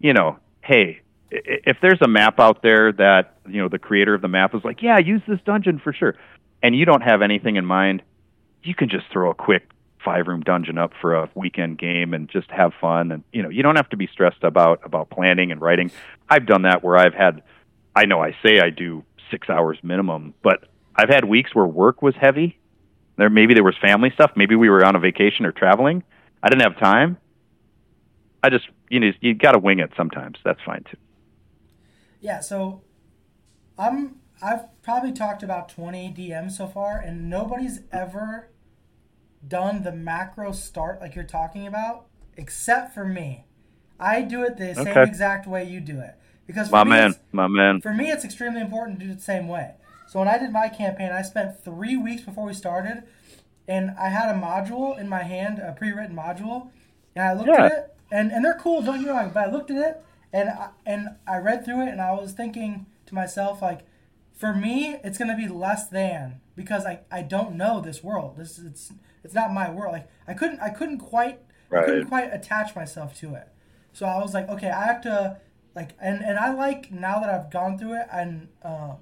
S2: You know, hey, if there's a map out there that you know the creator of the map is like, yeah, use this dungeon for sure, and you don't have anything in mind, you can just throw a quick five room dungeon up for a weekend game and just have fun and you know you don't have to be stressed about about planning and writing i've done that where i've had i know i say i do six hours minimum but i've had weeks where work was heavy there maybe there was family stuff maybe we were on a vacation or traveling I didn't have time. I just you know you got to wing it sometimes. That's fine too.
S1: Yeah. So I'm I've probably talked about 20 DMs so far, and nobody's ever done the macro start like you're talking about, except for me. I do it the okay. same exact way you do it because
S2: my man, my man.
S1: For me, it's extremely important to do it the same way. So when I did my campaign, I spent three weeks before we started and I had a module in my hand, a pre-written module, and I looked yeah. at it, and, and they're cool, don't get me wrong, but I looked at it, and I, and I read through it, and I was thinking to myself, like, for me, it's gonna be less than because I, I don't know this world. This it's it's not my world. Like I couldn't I couldn't quite right. I couldn't quite attach myself to it. So I was like, okay, I have to like, and and I like now that I've gone through it and. Uh,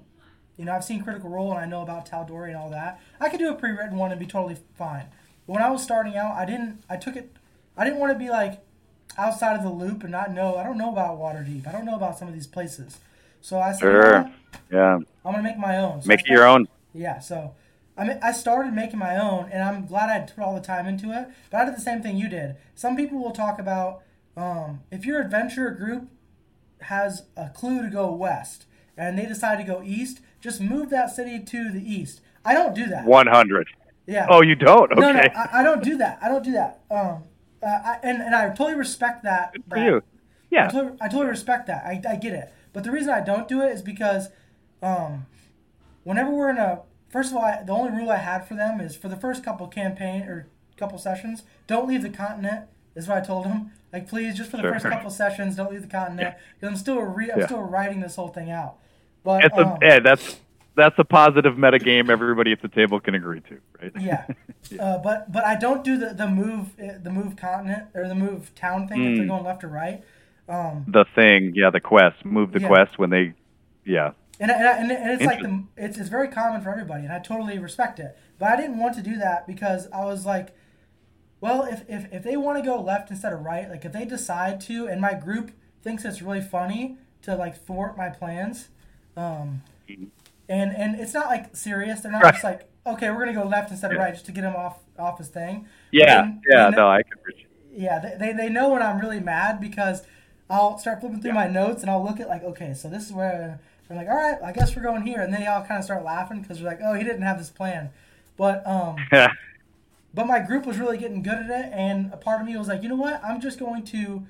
S1: you know, I've seen Critical Role and I know about Tal Tal'Dorei and all that. I could do a pre-written one and be totally fine. But when I was starting out, I didn't. I took it. I didn't want to be like outside of the loop and not know. I don't know about Waterdeep. I don't know about some of these places. So I said,
S2: sure. yeah,
S1: I'm gonna make my own.
S2: So make it your own.
S1: Yeah. So I mean, I started making my own, and I'm glad I put all the time into it. But I did the same thing you did. Some people will talk about um, if your adventure group has a clue to go west and they decide to go east, just move that city to the east. I don't do that.
S2: One hundred.
S1: Yeah.
S2: Oh, you don't? Okay.
S1: No, no, I, I, don't do that. I don't do that. Um, uh, I, and and I totally respect that.
S2: Good for that. you. Yeah.
S1: I totally, I totally respect that. I, I get it. But the reason I don't do it is because, um, whenever we're in a first of all, I, the only rule I had for them is for the first couple campaign or couple sessions, don't leave the continent. Is what I told them. Like, please, just for the sure. first couple sessions, don't leave the continent. Because yeah. I'm still re- I'm yeah. still writing this whole thing out. But
S2: it's a, um, yeah, that's that's a positive meta game everybody at the table can agree to, right?
S1: Yeah. yeah. Uh, but but I don't do the, the move uh, the move continent or the move town thing mm. if they're mm. going left or right. Um,
S2: the thing, yeah, the quest, move the yeah. quest when they, yeah.
S1: And, and, and it's like the, it's it's very common for everybody, and I totally respect it. But I didn't want to do that because I was like, well, if if, if they want to go left instead of right, like if they decide to, and my group thinks it's really funny to like thwart my plans, um, and and it's not like serious. They're not right. just like, okay, we're gonna go left instead of right just to get him off off his thing.
S2: Yeah, then, yeah, no, I can.
S1: Yeah, they, they, they know when I'm really mad because I'll start flipping through yeah. my notes and I'll look at like, okay, so this is where they're like, all right, I guess we're going here, and then they all kind of start laughing because they're like, oh, he didn't have this plan, but um. but my group was really getting good at it, and a part of me was like, you know what? I'm just going to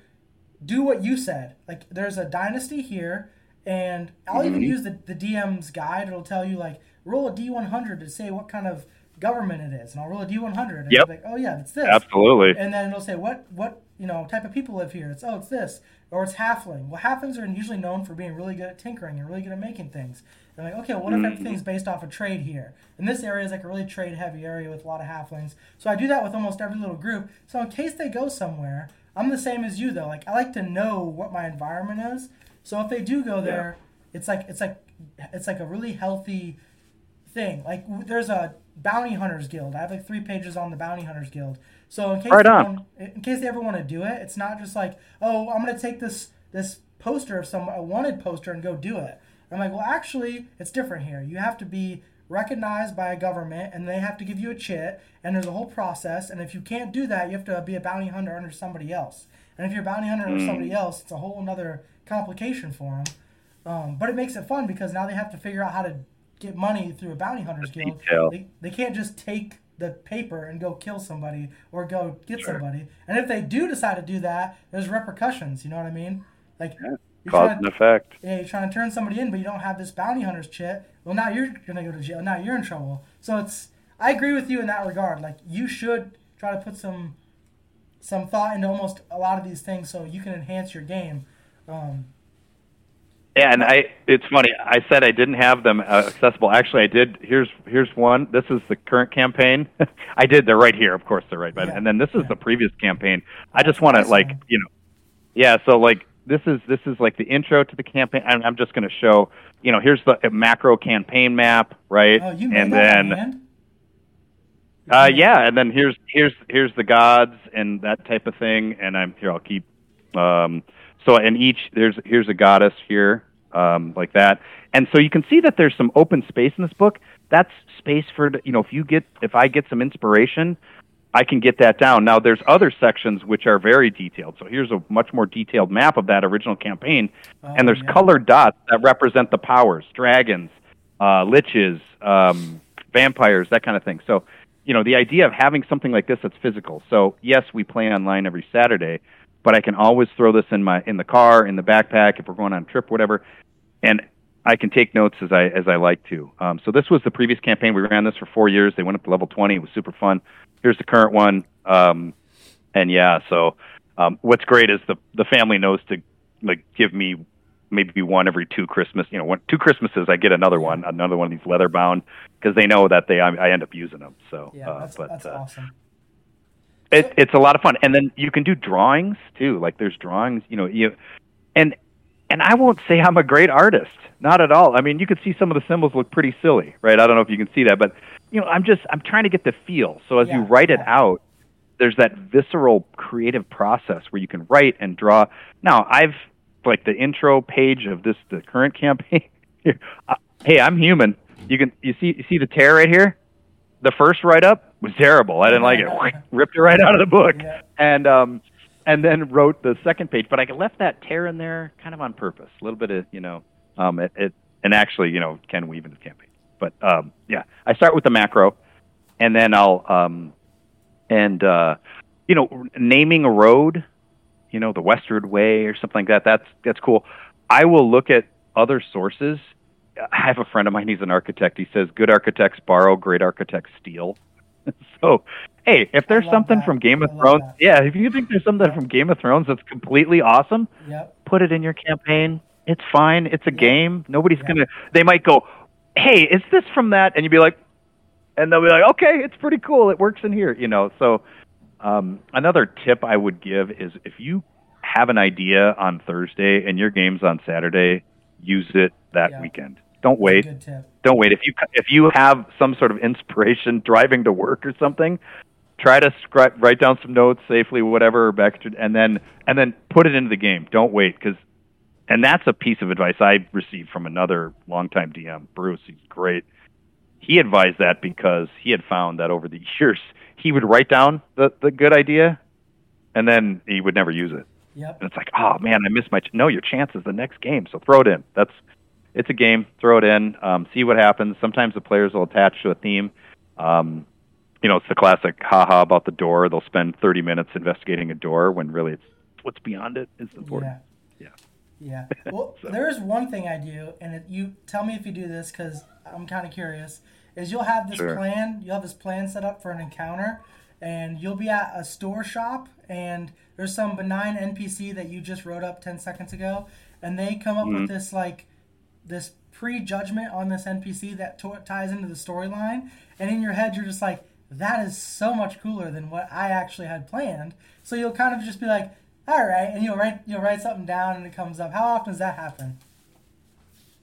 S1: do what you said. Like, there's a dynasty here and I'll mm-hmm. even use the, the DM's guide. It'll tell you like roll a D100 to say what kind of government it is, and I'll roll a D100. And
S2: yep.
S1: like, oh yeah, it's this.
S2: Absolutely.
S1: And then it'll say what what you know type of people live here. It's oh it's this or it's halfling. Well, halflings are usually known for being really good at tinkering and really good at making things. And like, okay, well, what if mm-hmm. everything's based off of trade here? And this area is like a really trade heavy area with a lot of halflings. So I do that with almost every little group. So in case they go somewhere, I'm the same as you though. Like I like to know what my environment is so if they do go there, yeah. it's like it's like it's like a really healthy thing. Like there's a bounty hunters guild. I have like three pages on the bounty hunters guild. So in case right want, in case they ever want to do it, it's not just like oh I'm gonna take this this poster of some a wanted poster and go do it. I'm like well actually it's different here. You have to be recognized by a government and they have to give you a chit and there's a whole process and if you can't do that you have to be a bounty hunter under somebody else and if you're a bounty hunter mm. under somebody else it's a whole another complication for them. Um, but it makes it fun because now they have to figure out how to get money through a bounty hunters guild. They, they can't just take the paper and go kill somebody or go get sure. somebody. And if they do decide to do that, there's repercussions. You know what I mean? Like, yeah. You're
S2: Cause
S1: trying-
S2: and effect.
S1: yeah, you're trying to turn somebody in, but you don't have this bounty hunter's chit. Well, now you're gonna go to jail. Now you're in trouble. So it's. I agree with you in that regard. Like you should try to put some, some thought into almost a lot of these things so you can enhance your game. Um,
S2: Yeah, and I it's funny. I said I didn't have them uh, accessible. Actually, I did. Here's here's one. This is the current campaign. I did. They're right here. Of course, they're right But
S1: Yeah.
S2: And then this is
S1: Yeah.
S2: the previous campaign. I just want to
S1: Awesome.
S2: like you know, yeah. So like this is this is like the intro to the campaign, and I'm just going to show. You know, here's the uh, macro campaign map, right?
S1: oh, you made
S2: and
S1: that
S2: then uh, yeah, and then here's here's here's the gods and that type of thing. And I'm here. I'll keep. Um, so in each there's here's a goddess here, um, like that. And so you can see that there's some open space in this book. That's space for you know if you get if I get some inspiration, I can get that down. Now there's other sections which are very detailed. So here's a much more detailed map of that original campaign,
S1: Oh,
S2: and there's
S1: yeah.
S2: colored dots that represent the powers, dragons, uh, liches, um, vampires, that kind of thing. So, you know, the idea of having something like this that's physical. So, yes, we play online every Saturday, but I can always throw this in my in the car, in the backpack, if we're going on a trip, whatever, and I can take notes as I as I like to. Um, so this was the previous campaign. We ran this for four years. They went up to level twenty. It was super fun. Here's the current one, um, and yeah. So um, what's great is the the family knows to like give me maybe one every two Christmas. You know, one, two Christmases I get another one, another one of these leather bound because they know that they I, I end up using them. So,
S1: Yeah,
S2: uh,
S1: that's,
S2: but
S1: that's
S2: uh,
S1: awesome.
S2: It, it's a lot of fun, and then you can do drawings too. Like there's drawings, you know, you and and I won't say I'm a great artist, not at all. I mean, you could see some of the symbols look pretty silly, right? I don't know if you can see that, but you know, I'm just I'm trying to get the feel. So as you
S1: Yeah,
S2: write it out, there's that visceral creative process where you can write and draw. Now, I've like the intro page of this the current campaign. uh, hey, I'm human. You can you see you see the tear right here. The first write up was terrible. I didn't like it. Ripped it right out of the book,
S1: Yeah.
S2: and um, and then wrote the second page. But I left that tear in there kind of on purpose. A little bit of you know, um, it, it and actually you know Ken weave in the campaign. But um, yeah, I start with the macro, and then I'll um, and uh, you know, naming a road, you know, the Westward Way or something like that. That's that's cool. I will look at other sources. I have a friend of mine. He's an architect. He says, "Good architects borrow, great architects steal." so, hey, if there's something
S1: that.
S2: from Game of Thrones,
S1: that.
S2: yeah, if you think there's something from Game of Thrones that's completely awesome,
S1: Yep.
S2: put it in your campaign. It's fine. It's a
S1: Yeah.
S2: game. Nobody's
S1: Yeah.
S2: gonna. They might go, "Hey, is this from that?" And you'd be like, and they'll be like, "Okay, it's pretty cool. It works in here." You know. So, um, another tip I would give is if you have an idea on Thursday and your game's on Saturday, use it that weekend. Don't wait.
S1: Good tip.
S2: Don't wait. If you if you have some sort of inspiration driving to work or something, try to scribe, write down some notes safely, whatever, back to, and then and then put it into the game. Don't wait because, and that's a piece of advice I received from another longtime DM, Bruce. He's great. He advised that because he had found that over the years he would write down the the good idea, and then he would never use it.
S1: Yep.
S2: And it's like, oh man, I missed my. Ch-. No, your chance is the next game, so throw it in. That's it's a game. Throw it in. Um, see what happens. Sometimes the players will attach to a theme. Um, you know, it's the classic haha about the door. They'll spend 30 minutes investigating a door when really it's what's beyond it is important.
S1: Yeah.
S2: Yeah.
S1: Yeah. Well, there is one thing I do, and it, you tell me if you do this because I'm kind of curious. Is you'll have this
S2: Sure.
S1: plan, you'll have this plan set up for an encounter, and you'll be at a store shop, and there's some benign NPC that you just wrote up 10 seconds ago, and they come up
S2: Mm-hmm.
S1: with this like this prejudgment on this NPC that to- ties into the storyline, and in your head you're just like, that is so much cooler than what I actually had planned. So you'll kind of just be like, all right, and you'll write you'll write something down and it comes up. How often does that happen?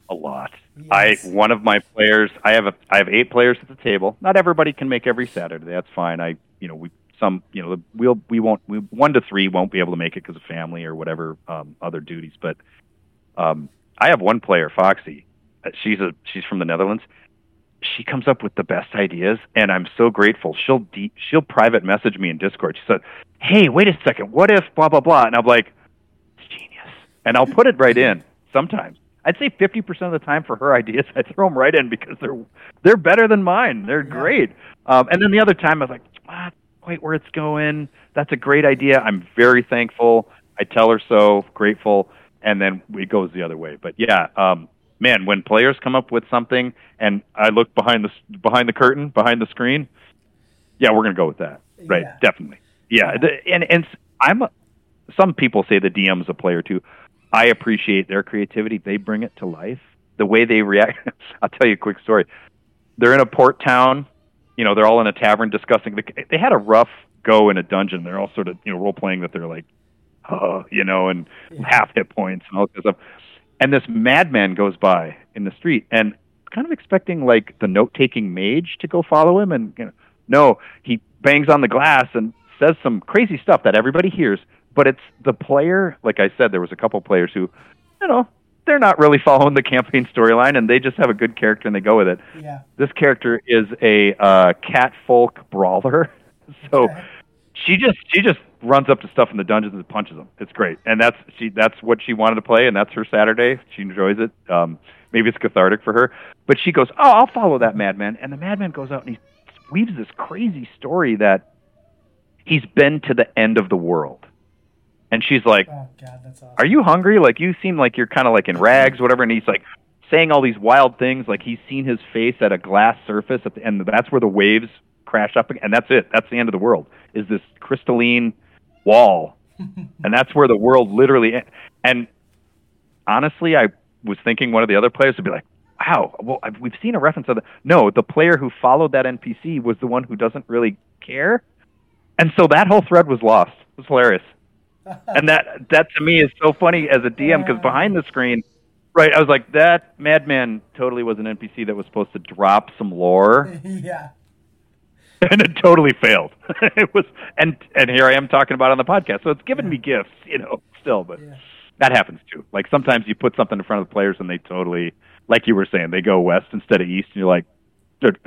S2: A lot.
S1: Yes.
S2: I one of my players. I have a I have eight players at the table. Not everybody can make every Saturday. That's fine. I you know we some you know we'll we won't we one to three won't be able to make it because of family or whatever um, other duties. But um, I have one player, Foxy. Uh, She's a she's from the Netherlands. She comes up with the best ideas, and I'm so grateful. She'll de- she'll private message me in Discord. She said, "Hey, wait a second. What if blah blah blah?" And I'm like, "It's genius." And I'll put it right in sometimes. I'd say 50% of the time for her ideas, I throw them right in because they're they're better than mine. They're
S1: Yeah.
S2: great. Um, and then the other time, I was like, ah, wait, where it's going? That's a great idea. I'm very thankful. I tell her so, grateful, and then it goes the other way. But yeah, um, man, when players come up with something, and I look behind the behind the curtain, behind the screen, yeah, we're gonna go with that, right?
S1: Yeah.
S2: Definitely, yeah.
S1: Yeah.
S2: The, and and I'm a, some people say the DM's a player too. I appreciate their creativity. They bring it to life. The way they react. I'll tell you a quick story. They're in a port town. You know, they're all in a tavern discussing. The, they had a rough go in a dungeon. They're all sort of you know role playing that they're like, oh, you know, and
S1: Yeah.
S2: half hit points and all this stuff. And this madman goes by in the street, and kind of expecting like the note taking mage to go follow him, and you know, no, he bangs on the glass and says some crazy stuff that everybody hears. But it's the player. Like I said, there was a couple players who, you know, they're not really following the campaign storyline, and they just have a good character and they go with it.
S1: Yeah.
S2: This character is a uh, cat folk brawler, so
S1: Okay.
S2: She just she just runs up to stuff in the dungeons and punches them. It's great, and that's she that's what she wanted to play, and that's her Saturday. She enjoys it. Um, maybe it's cathartic for her, but she goes, "Oh, I'll follow that madman," and the madman goes out and he weaves this crazy story that he's been to the end of the world, and she's like,
S1: Oh God, that's awesome.
S2: are you hungry? Like you seem like you're kind of like in rags, whatever. And he's like saying all these wild things, like he's seen his face at a glass surface, at the, and that's where the waves crash up, and that's it. That's the end of the world. Is this crystalline wall, and that's where the world literally. And honestly, I was thinking one of the other players would be like, "Wow, well, I've, we've seen a reference of that." No, the player who followed that NPC was the one who doesn't really care, and so that whole thread was lost. It was hilarious and that that to me is so funny as a DM because behind the screen, right? I was like, that madman totally was an NPC that was supposed to drop some lore,
S1: yeah.
S2: and it totally failed. it was, and and here I am talking about it on the podcast, so it's given me gifts, you know, still, but
S1: Yeah.
S2: that happens too. Like sometimes you put something in front of the players and they totally, like you were saying, they go west instead of east, and you're like,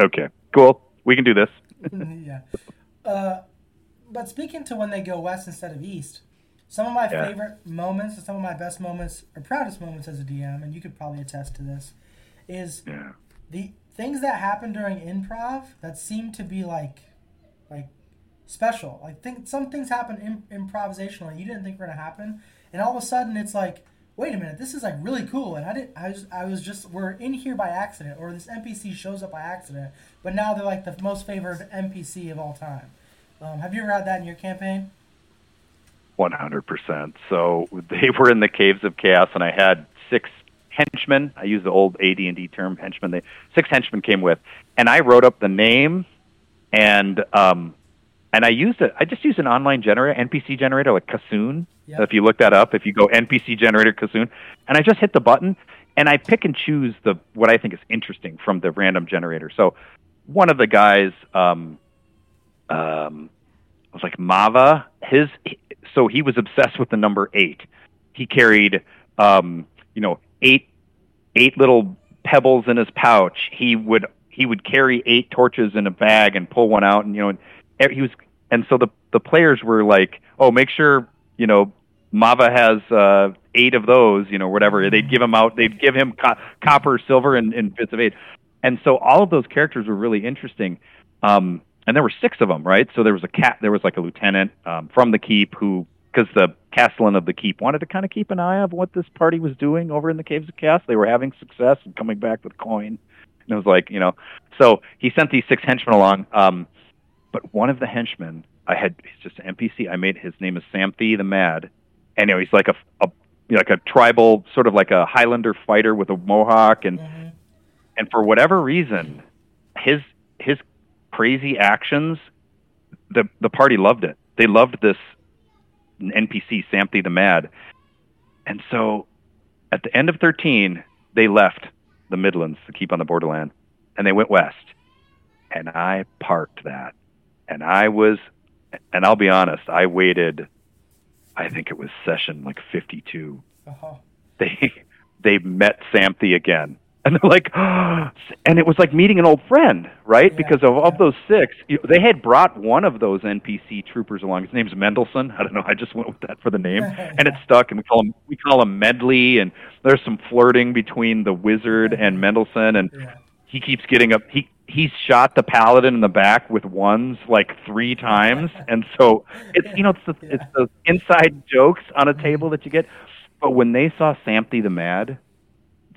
S2: okay, cool, we can do this.
S1: yeah. Uh, but speaking to when they go west instead of east, some of my
S2: Yeah.
S1: favorite moments and some of my best moments or proudest moments as a DM, and you could probably attest to this, is
S2: Yeah.
S1: the things that happen during improv that seem to be like, like special. Like think some things happen in, improvisationally you didn't think were gonna happen, and all of a sudden it's like, wait a minute, this is like really cool, and I didn't. I was I was just we're in here by accident, or this NPC shows up by accident, but now they're like the most favored NPC of all time. Um, have you ever had that in your campaign?
S2: One hundred percent. So they were in the caves of chaos, and I had six henchmen. I use the old AD and D term henchmen. They six henchmen came with, and I wrote up the name, and um, and I used it. I just used an online generator, NPC generator like Kassoon.
S1: Yeah.
S2: If you look that up, if you go NPC generator Kassoon, and I just hit the button, and I pick and choose the what I think is interesting from the random generator. So one of the guys, um, um, was like Mava. His so he was obsessed with the number eight. He carried, um, you know, eight eight little pebbles in his pouch. He would he would carry eight torches in a bag and pull one out, and you know, and he was. And so the the players were like, "Oh, make sure you know Mava has uh, eight of those, you know, whatever." They'd give him out. They'd give him co- copper, silver, and, and bits of eight. And so all of those characters were really interesting. Um, and there were six of them, right? So there was a cat, there was like a lieutenant um, from the keep who, because the castellan of the keep wanted to kind of keep an eye of what this party was doing over in the caves of chaos. They were having success and coming back with coin, and it was like, you know, so he sent these six henchmen along. Um, but one of the henchmen, I had, he's just an NPC. I made his name is Samthi the Mad, and you know, he's like a, a you know, like a tribal, sort of like a Highlander fighter with a mohawk, and
S1: Mm-hmm.
S2: and for whatever reason, his his crazy actions, the the party loved it. They loved this NPC Samthi the Mad, and so at the end of thirteen, they left the Midlands to keep on the borderland, and they went west, and I parked that, and I was, and I'll be honest, I waited, I think it was session like fifty two
S1: Uh-huh.
S2: they they met Samthi again. And they're like, oh. and it was like meeting an old friend, right?
S1: Yeah,
S2: because of,
S1: yeah.
S2: of those six, they had brought one of those NPC troopers along. His name's Mendelson. I don't know. I just went with that for the name, and it stuck. And we call him we call him Medley. And there's some flirting between the wizard and Mendelson, and
S1: Yeah.
S2: he keeps getting up. He he's shot the paladin in the back with ones like three times, and so it's you know it's the it's the inside jokes on a table mm-hmm. that you get. But when they saw Samthi the Mad,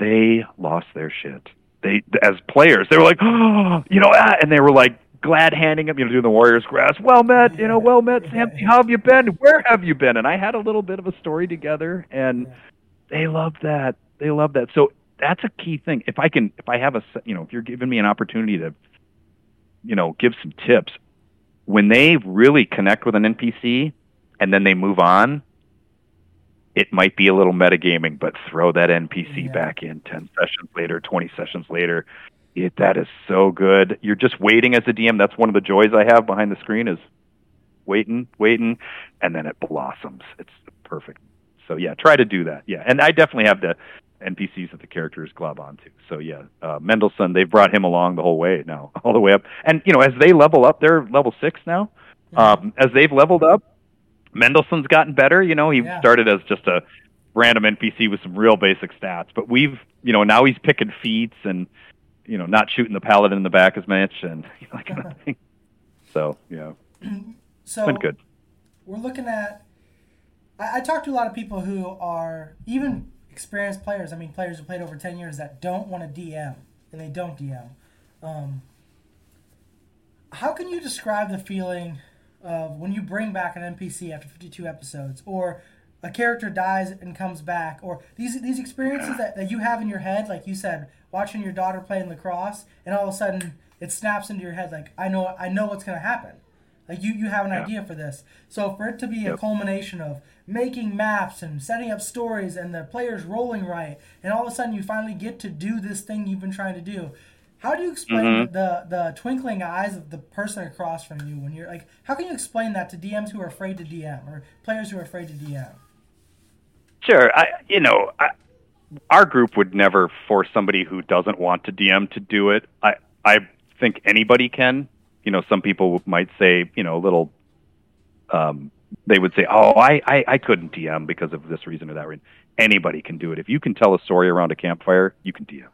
S2: they lost their shit. They, as players, they were like, oh, you know, ah, and they were like glad handing him, you know, doing the Warriors grass. Well met, you know, well met, Samthi. How have you been? Where have you been? And I had a little bit of a story together, and they love that. They love that. So that's a key thing. If I can, if I have a, you know, if you're giving me an opportunity to, you know, give some tips, when they really connect with an NPC and then they move on, it might be a little metagaming, but throw that NPC yeah. back in 10 sessions later, 20 sessions later. It, that is so good. You're just waiting as a DM. That's one of the joys I have behind the screen is waiting, waiting, and then it blossoms. It's perfect. So yeah, try to do that. Yeah, and I definitely have the NPCs that the characters glob onto. So yeah, uh, Mendelsohn, they've brought him along the whole way now, all the way up. And you know, as they level up, they're level six now. Um, as they've leveled up, Mendelsohn's gotten better. You know, he yeah. started as just a random NPC with some real basic stats, but we've, you know, now he's picking feats and, you know, not shooting the paladin in the back as much and you know, that kind of thing. So yeah,
S1: so
S2: been good.
S1: We're looking at. I, I talk to a lot of people who are even experienced players. I mean, players who played over ten years that don't want to DM and they don't DM. Um, how can you describe the feeling of when you bring back an NPC after 52 episodes, or a character dies and comes back, or these these experiences that, that you have in your head, like you said, watching your daughter playing lacrosse, and all of a sudden it snaps into your head like I know I know what's gonna happen. Like you, you have an yeah. idea for this. So for it to be yep. a culmination of making maps and setting up stories and the players rolling right, and all of a sudden you finally get to do this thing you've been trying to do. How do you explain mm-hmm. the the twinkling eyes of the person across from you when you're like? How can you explain that to DMs who are afraid to DM or players who are afraid to DM?
S2: Sure, I you know I, our group would never force somebody who doesn't want to DM to do it. I I think anybody can. You know, some people might say you know a little. Um, they would say, "Oh, I, I I couldn't DM because of this reason or that reason." Anybody can do it. If you can tell a story around a campfire, you can DM.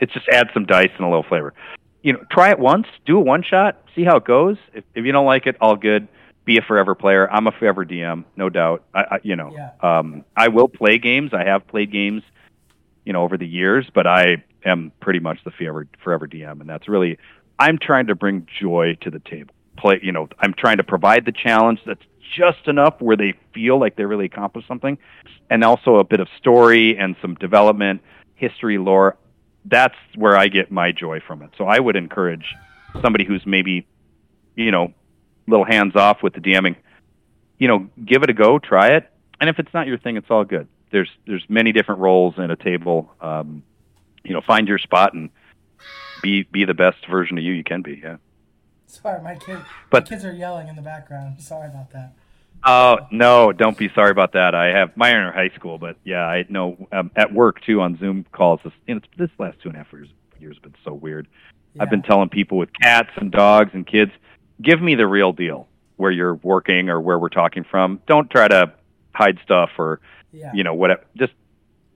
S2: It's just add some dice and a little flavor. You know, try it once, do a one shot, see how it goes. If, if you don't like it, all good. Be a forever player. I'm a forever DM, no doubt. I, I you know,
S1: yeah.
S2: um, I will play games. I have played games, you know, over the years, but I am pretty much the forever forever DM, and that's really I'm trying to bring joy to the table. Play, you know, I'm trying to provide the challenge that's just enough where they feel like they really accomplished something, and also a bit of story and some development, history, lore that's where I get my joy from it. So I would encourage somebody who's maybe, you know, little hands off with the DMing, you know, give it a go, try it, and if it's not your thing, it's all good. There's there's many different roles in a table. Um, you know, find your spot and be be the best version of you you can be. Yeah.
S1: Sorry, my kid. But, my kids are yelling in the background. Sorry about that.
S2: Oh no, don't be sorry about that. I have my in high school, but yeah, I know um, at work too on Zoom calls. This you know, this last two and a half years years have been so weird. Yeah. I've been telling people with cats and dogs and kids, give me the real deal where you're working or where we're talking from. Don't try to hide stuff or yeah. you know whatever. Just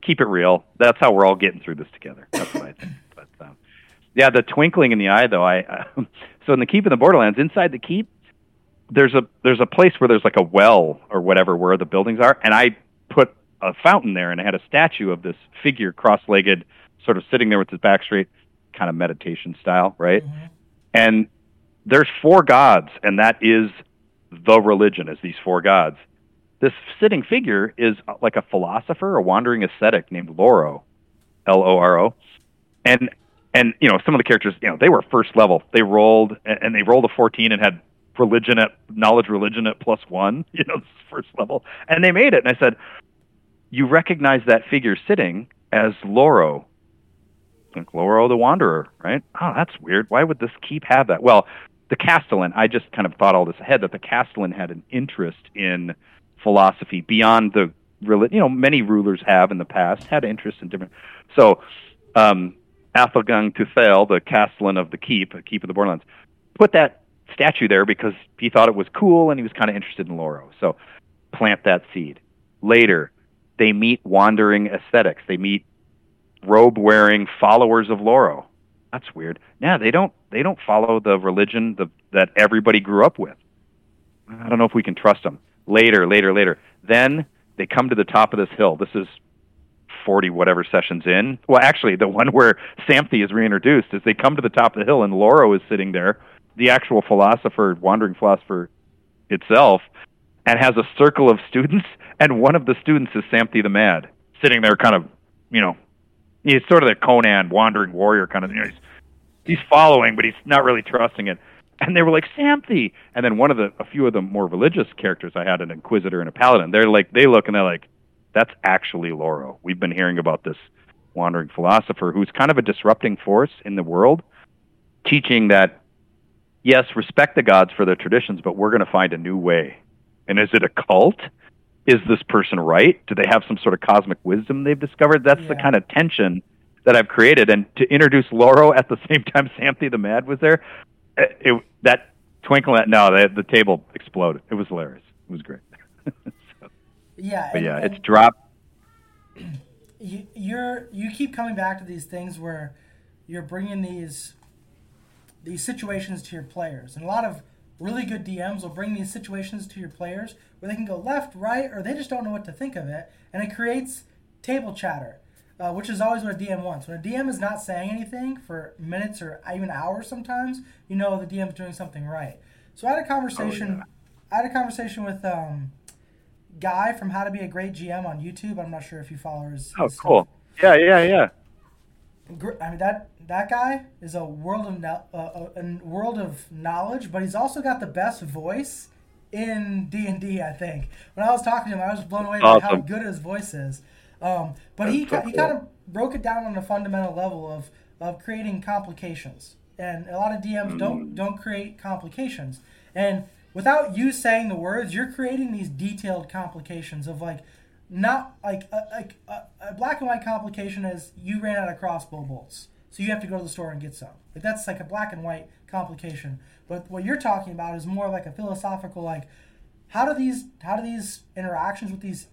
S2: keep it real. That's how we're all getting through this together. That's what I think. But um, yeah, the twinkling in the eye though. I uh, so in the keep in the Borderlands, inside the keep, there's a there's a place where there's like a well or whatever where the buildings are, and I put a fountain there, and I had a statue of this figure cross-legged, sort of sitting there with his back straight, kind of meditation style, right? Mm-hmm. And there's four gods, and that is the religion is these four gods. This sitting figure is like a philosopher, a wandering ascetic named Loro, L O R O, and and you know some of the characters, you know, they were first level. They rolled and they rolled a 14 and had religion at knowledge religion at plus one, you know, first level. And they made it. And I said, you recognize that figure sitting as Loro. Like Loro the Wanderer, right? Oh, that's weird. Why would this keep have that? Well, the Castellan, I just kind of thought all this ahead that the Castellan had an interest in philosophy beyond the you know many rulers have in the past had interest in different so um Athelstan Tuthal, the Castellan of the keep, keep of the Borderlands, put that statue there because he thought it was cool and he was kind of interested in Loro. So plant that seed. Later, they meet wandering ascetics. They meet robe wearing followers of Loro. That's weird. Yeah, they don't they don't follow the religion the, that everybody grew up with. I don't know if we can trust them. Later, later, later. Then they come to the top of this hill. This is 40 whatever sessions in. Well, actually, the one where Samthi is reintroduced is they come to the top of the hill and Loro is sitting there, the actual philosopher, wandering philosopher itself, and has a circle of students, and one of the students is Samthi the Mad, sitting there kind of, you know, he's sort of the Conan wandering warrior kind of, you know, he's, he's following, but he's not really trusting it. And they were like, Samthi! And then one of the, a few of the more religious characters I had, an Inquisitor and a Paladin, they're like, they look and they're like, that's actually Loro. We've been hearing about this wandering philosopher who's kind of a disrupting force in the world, teaching that, yes, respect the gods for their traditions, but we're going to find a new way. And is it a cult? Is this person right? Do they have some sort of cosmic wisdom they've discovered? That's yeah. the kind of tension that I've created. And to introduce Loro at the same time Samthi the Mad was there, it, it, that twinkle, no, the, the table exploded. It was hilarious. It was great.
S1: Yeah,
S2: but and, yeah, it's dropped.
S1: You, you're you keep coming back to these things where you're bringing these these situations to your players, and a lot of really good DMs will bring these situations to your players where they can go left, right, or they just don't know what to think of it, and it creates table chatter, uh, which is always what a DM wants. When a DM is not saying anything for minutes or even hours, sometimes you know the DM's doing something right. So I had a conversation. Oh, yeah. I had a conversation with um, guy from How to Be a Great GM on YouTube. I'm not sure if you follow his.
S2: Oh, his cool. Stuff. Yeah, yeah, yeah.
S1: I mean that that guy is a world of no, uh, a world of knowledge, but he's also got the best voice in D and D. I think when I was talking to him, I was blown away awesome. by how good his voice is. Um, but That's he so he cool. kind of broke it down on a fundamental level of of creating complications, and a lot of DMs mm. don't don't create complications, and without you saying the words, you're creating these detailed complications of like not like a, like a, a, black and white complication is you ran out of crossbow bolts, so you have to go to the store and get some. Like that's like a black and white complication. But what you're talking about is more like a philosophical like how do these how do these interactions with these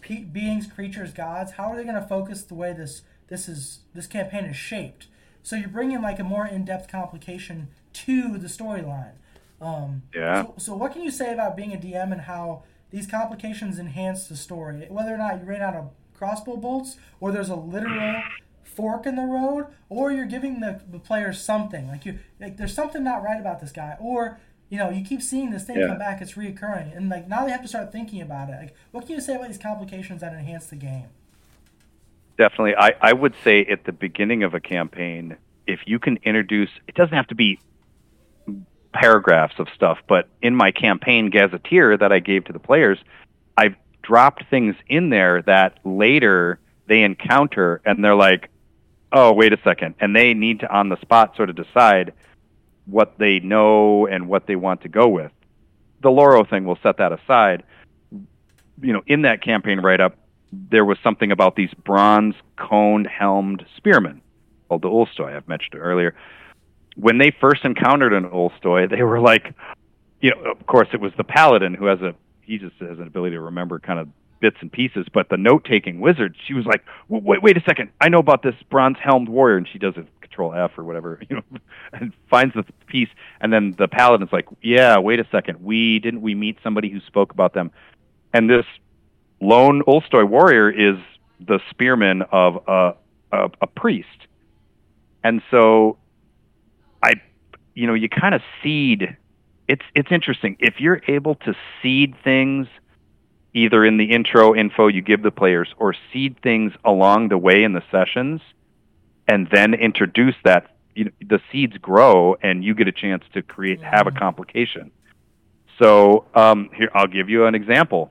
S1: pe- beings, creatures, gods, how are they going to focus the way this this is this campaign is shaped? So you're bringing like a more in-depth complication to the storyline. Um,
S2: yeah.
S1: So, so, what can you say about being a DM and how these complications enhance the story? Whether or not you ran out of crossbow bolts, or there's a literal fork in the road, or you're giving the, the players something like you like there's something not right about this guy, or you know you keep seeing this thing yeah. come back, it's reoccurring, and like now they have to start thinking about it. Like, what can you say about these complications that enhance the game?
S2: Definitely, I I would say at the beginning of a campaign, if you can introduce, it doesn't have to be paragraphs of stuff, but in my campaign gazetteer that I gave to the players, I've dropped things in there that later they encounter and they're like, oh, wait a second. And they need to, on the spot, sort of decide what they know and what they want to go with. The Loro thing, we'll set that aside. You know, in that campaign write up, there was something about these bronze coned helmed spearmen called the Ulstoi, I've mentioned earlier when they first encountered an Ulstoi, they were like, you know, of course it was the paladin who has a he just has an ability to remember kind of bits and pieces. But the note taking wizard, she was like, wait, wait a second, I know about this bronze helmed warrior, and she does a control F or whatever, you know, and finds the piece, and then the paladin's like, yeah, wait a second, we didn't we meet somebody who spoke about them, and this lone Ulstoi warrior is the spearman of a, a, a priest, and so you know, you kind of seed. It's it's interesting if you're able to seed things either in the intro info you give the players or seed things along the way in the sessions and then introduce that you know, the seeds grow and you get a chance to create have a complication so um, here i'll give you an example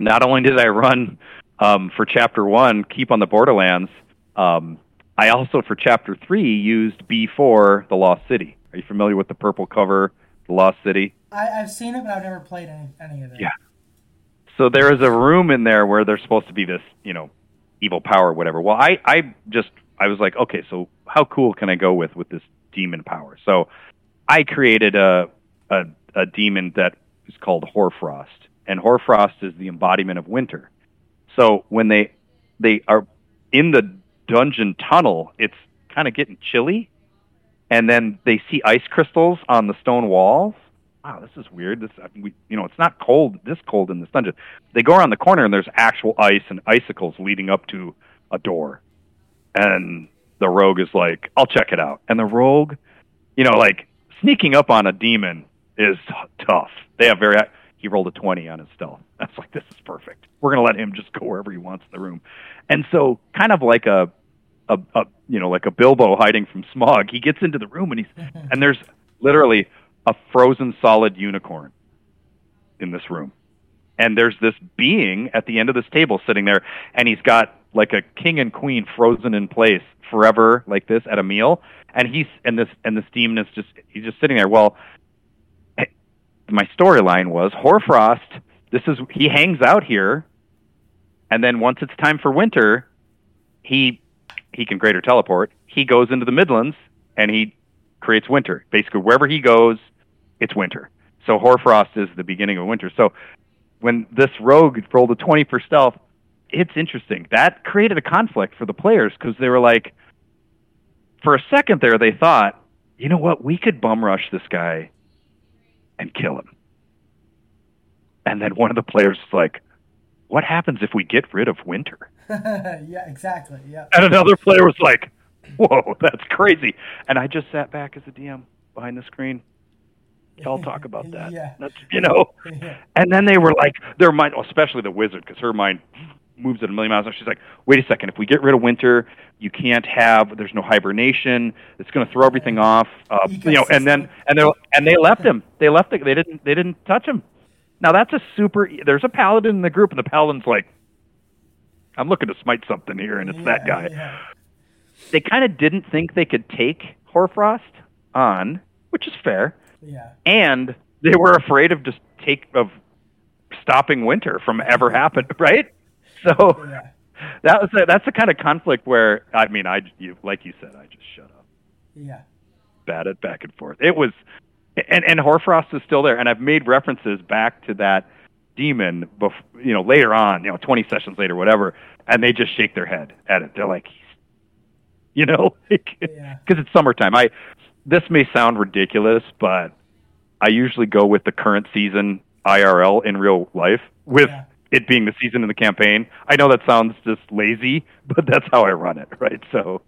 S2: not only did i run um, for chapter one keep on the borderlands um, I also, for Chapter 3, used B4, The Lost City. Are you familiar with the purple cover, The Lost City?
S1: I, have seen it, but I've never played any, any of it.
S2: Yeah. So there is a room in there where there's supposed to be this, you know, evil power or whatever. Well, I, I just, I was like, okay, so how cool can I go with with this demon power? So I created a, a, a demon that is called Hoarfrost. And Hoarfrost is the embodiment of winter. So when they, they are in the dungeon tunnel, it's kind of getting chilly. And then they see ice crystals on the stone walls. wow, this is weird. This, we, you know, it's not cold, this cold in this dungeon. They go around the corner and there's actual ice and icicles leading up to a door. And the rogue is like, I'll check it out. And the rogue, you know, like sneaking up on a demon is tough. They have very, he rolled a 20 on his stealth. That's like, this is perfect. We're to let him just go wherever he wants in the room. And so, kind of like a, a, a you know, like a Bilbo hiding from Smaug, he gets into the room and he's, and there's literally a frozen solid unicorn in this room. And there's this being at the end of this table sitting there, and he's got like a king and queen frozen in place forever, like this at a meal. And he's and this and this demon is just he's just sitting there. Well, my storyline was Hoarfrost. This is he hangs out here, and then once it's time for winter, he he can greater teleport. He goes into the Midlands and he creates winter. Basically, wherever he goes, it's winter. So Hoarfrost is the beginning of winter. So when this rogue rolled a 20 for stealth, it's interesting. That created a conflict for the players because they were like, for a second there, they thought, you know what, we could bum rush this guy and kill him. And then one of the players was like, what happens if we get rid of winter?
S1: yeah, exactly. Yeah.
S2: And another player was like, whoa, that's crazy. And I just sat back as a DM behind the screen. I'll talk about that.
S1: yeah.
S2: That's you know.
S1: Yeah.
S2: And then they were like, their mind, especially the wizard, because her mind moves at a million miles. an hour. She's like, wait a second, if we get rid of winter, you can't have. There's no hibernation. It's going to throw everything off. Uh, you know, and then and they and they left him. They left it. They didn't. They didn't touch him. Now that's a super. There's a paladin in the group, and the paladin's like, I'm looking to smite something here, and it's that guy.
S1: Yeah.
S2: They kind of didn't think they could take Hoarfrost on, which is fair
S1: Yeah.
S2: and they were afraid of just take of stopping winter from ever happening, right? So
S1: Yeah.
S2: that was a, that's the kind of conflict where I mean, I you like you said, I just shut up,
S1: Yeah.
S2: batted back and forth. It was, and and Hoarfrost is still there, and I've made references back to that demon, bef- you know, later on, you know, twenty sessions later, whatever, and they just shake their head at it. They're like, you know, because
S1: Yeah.
S2: it's summertime. I this may sound ridiculous, but I usually go with the current season IRL in real life with
S1: Yeah.
S2: it being the season of the campaign. I know that sounds just lazy, but that's how I run it, right? So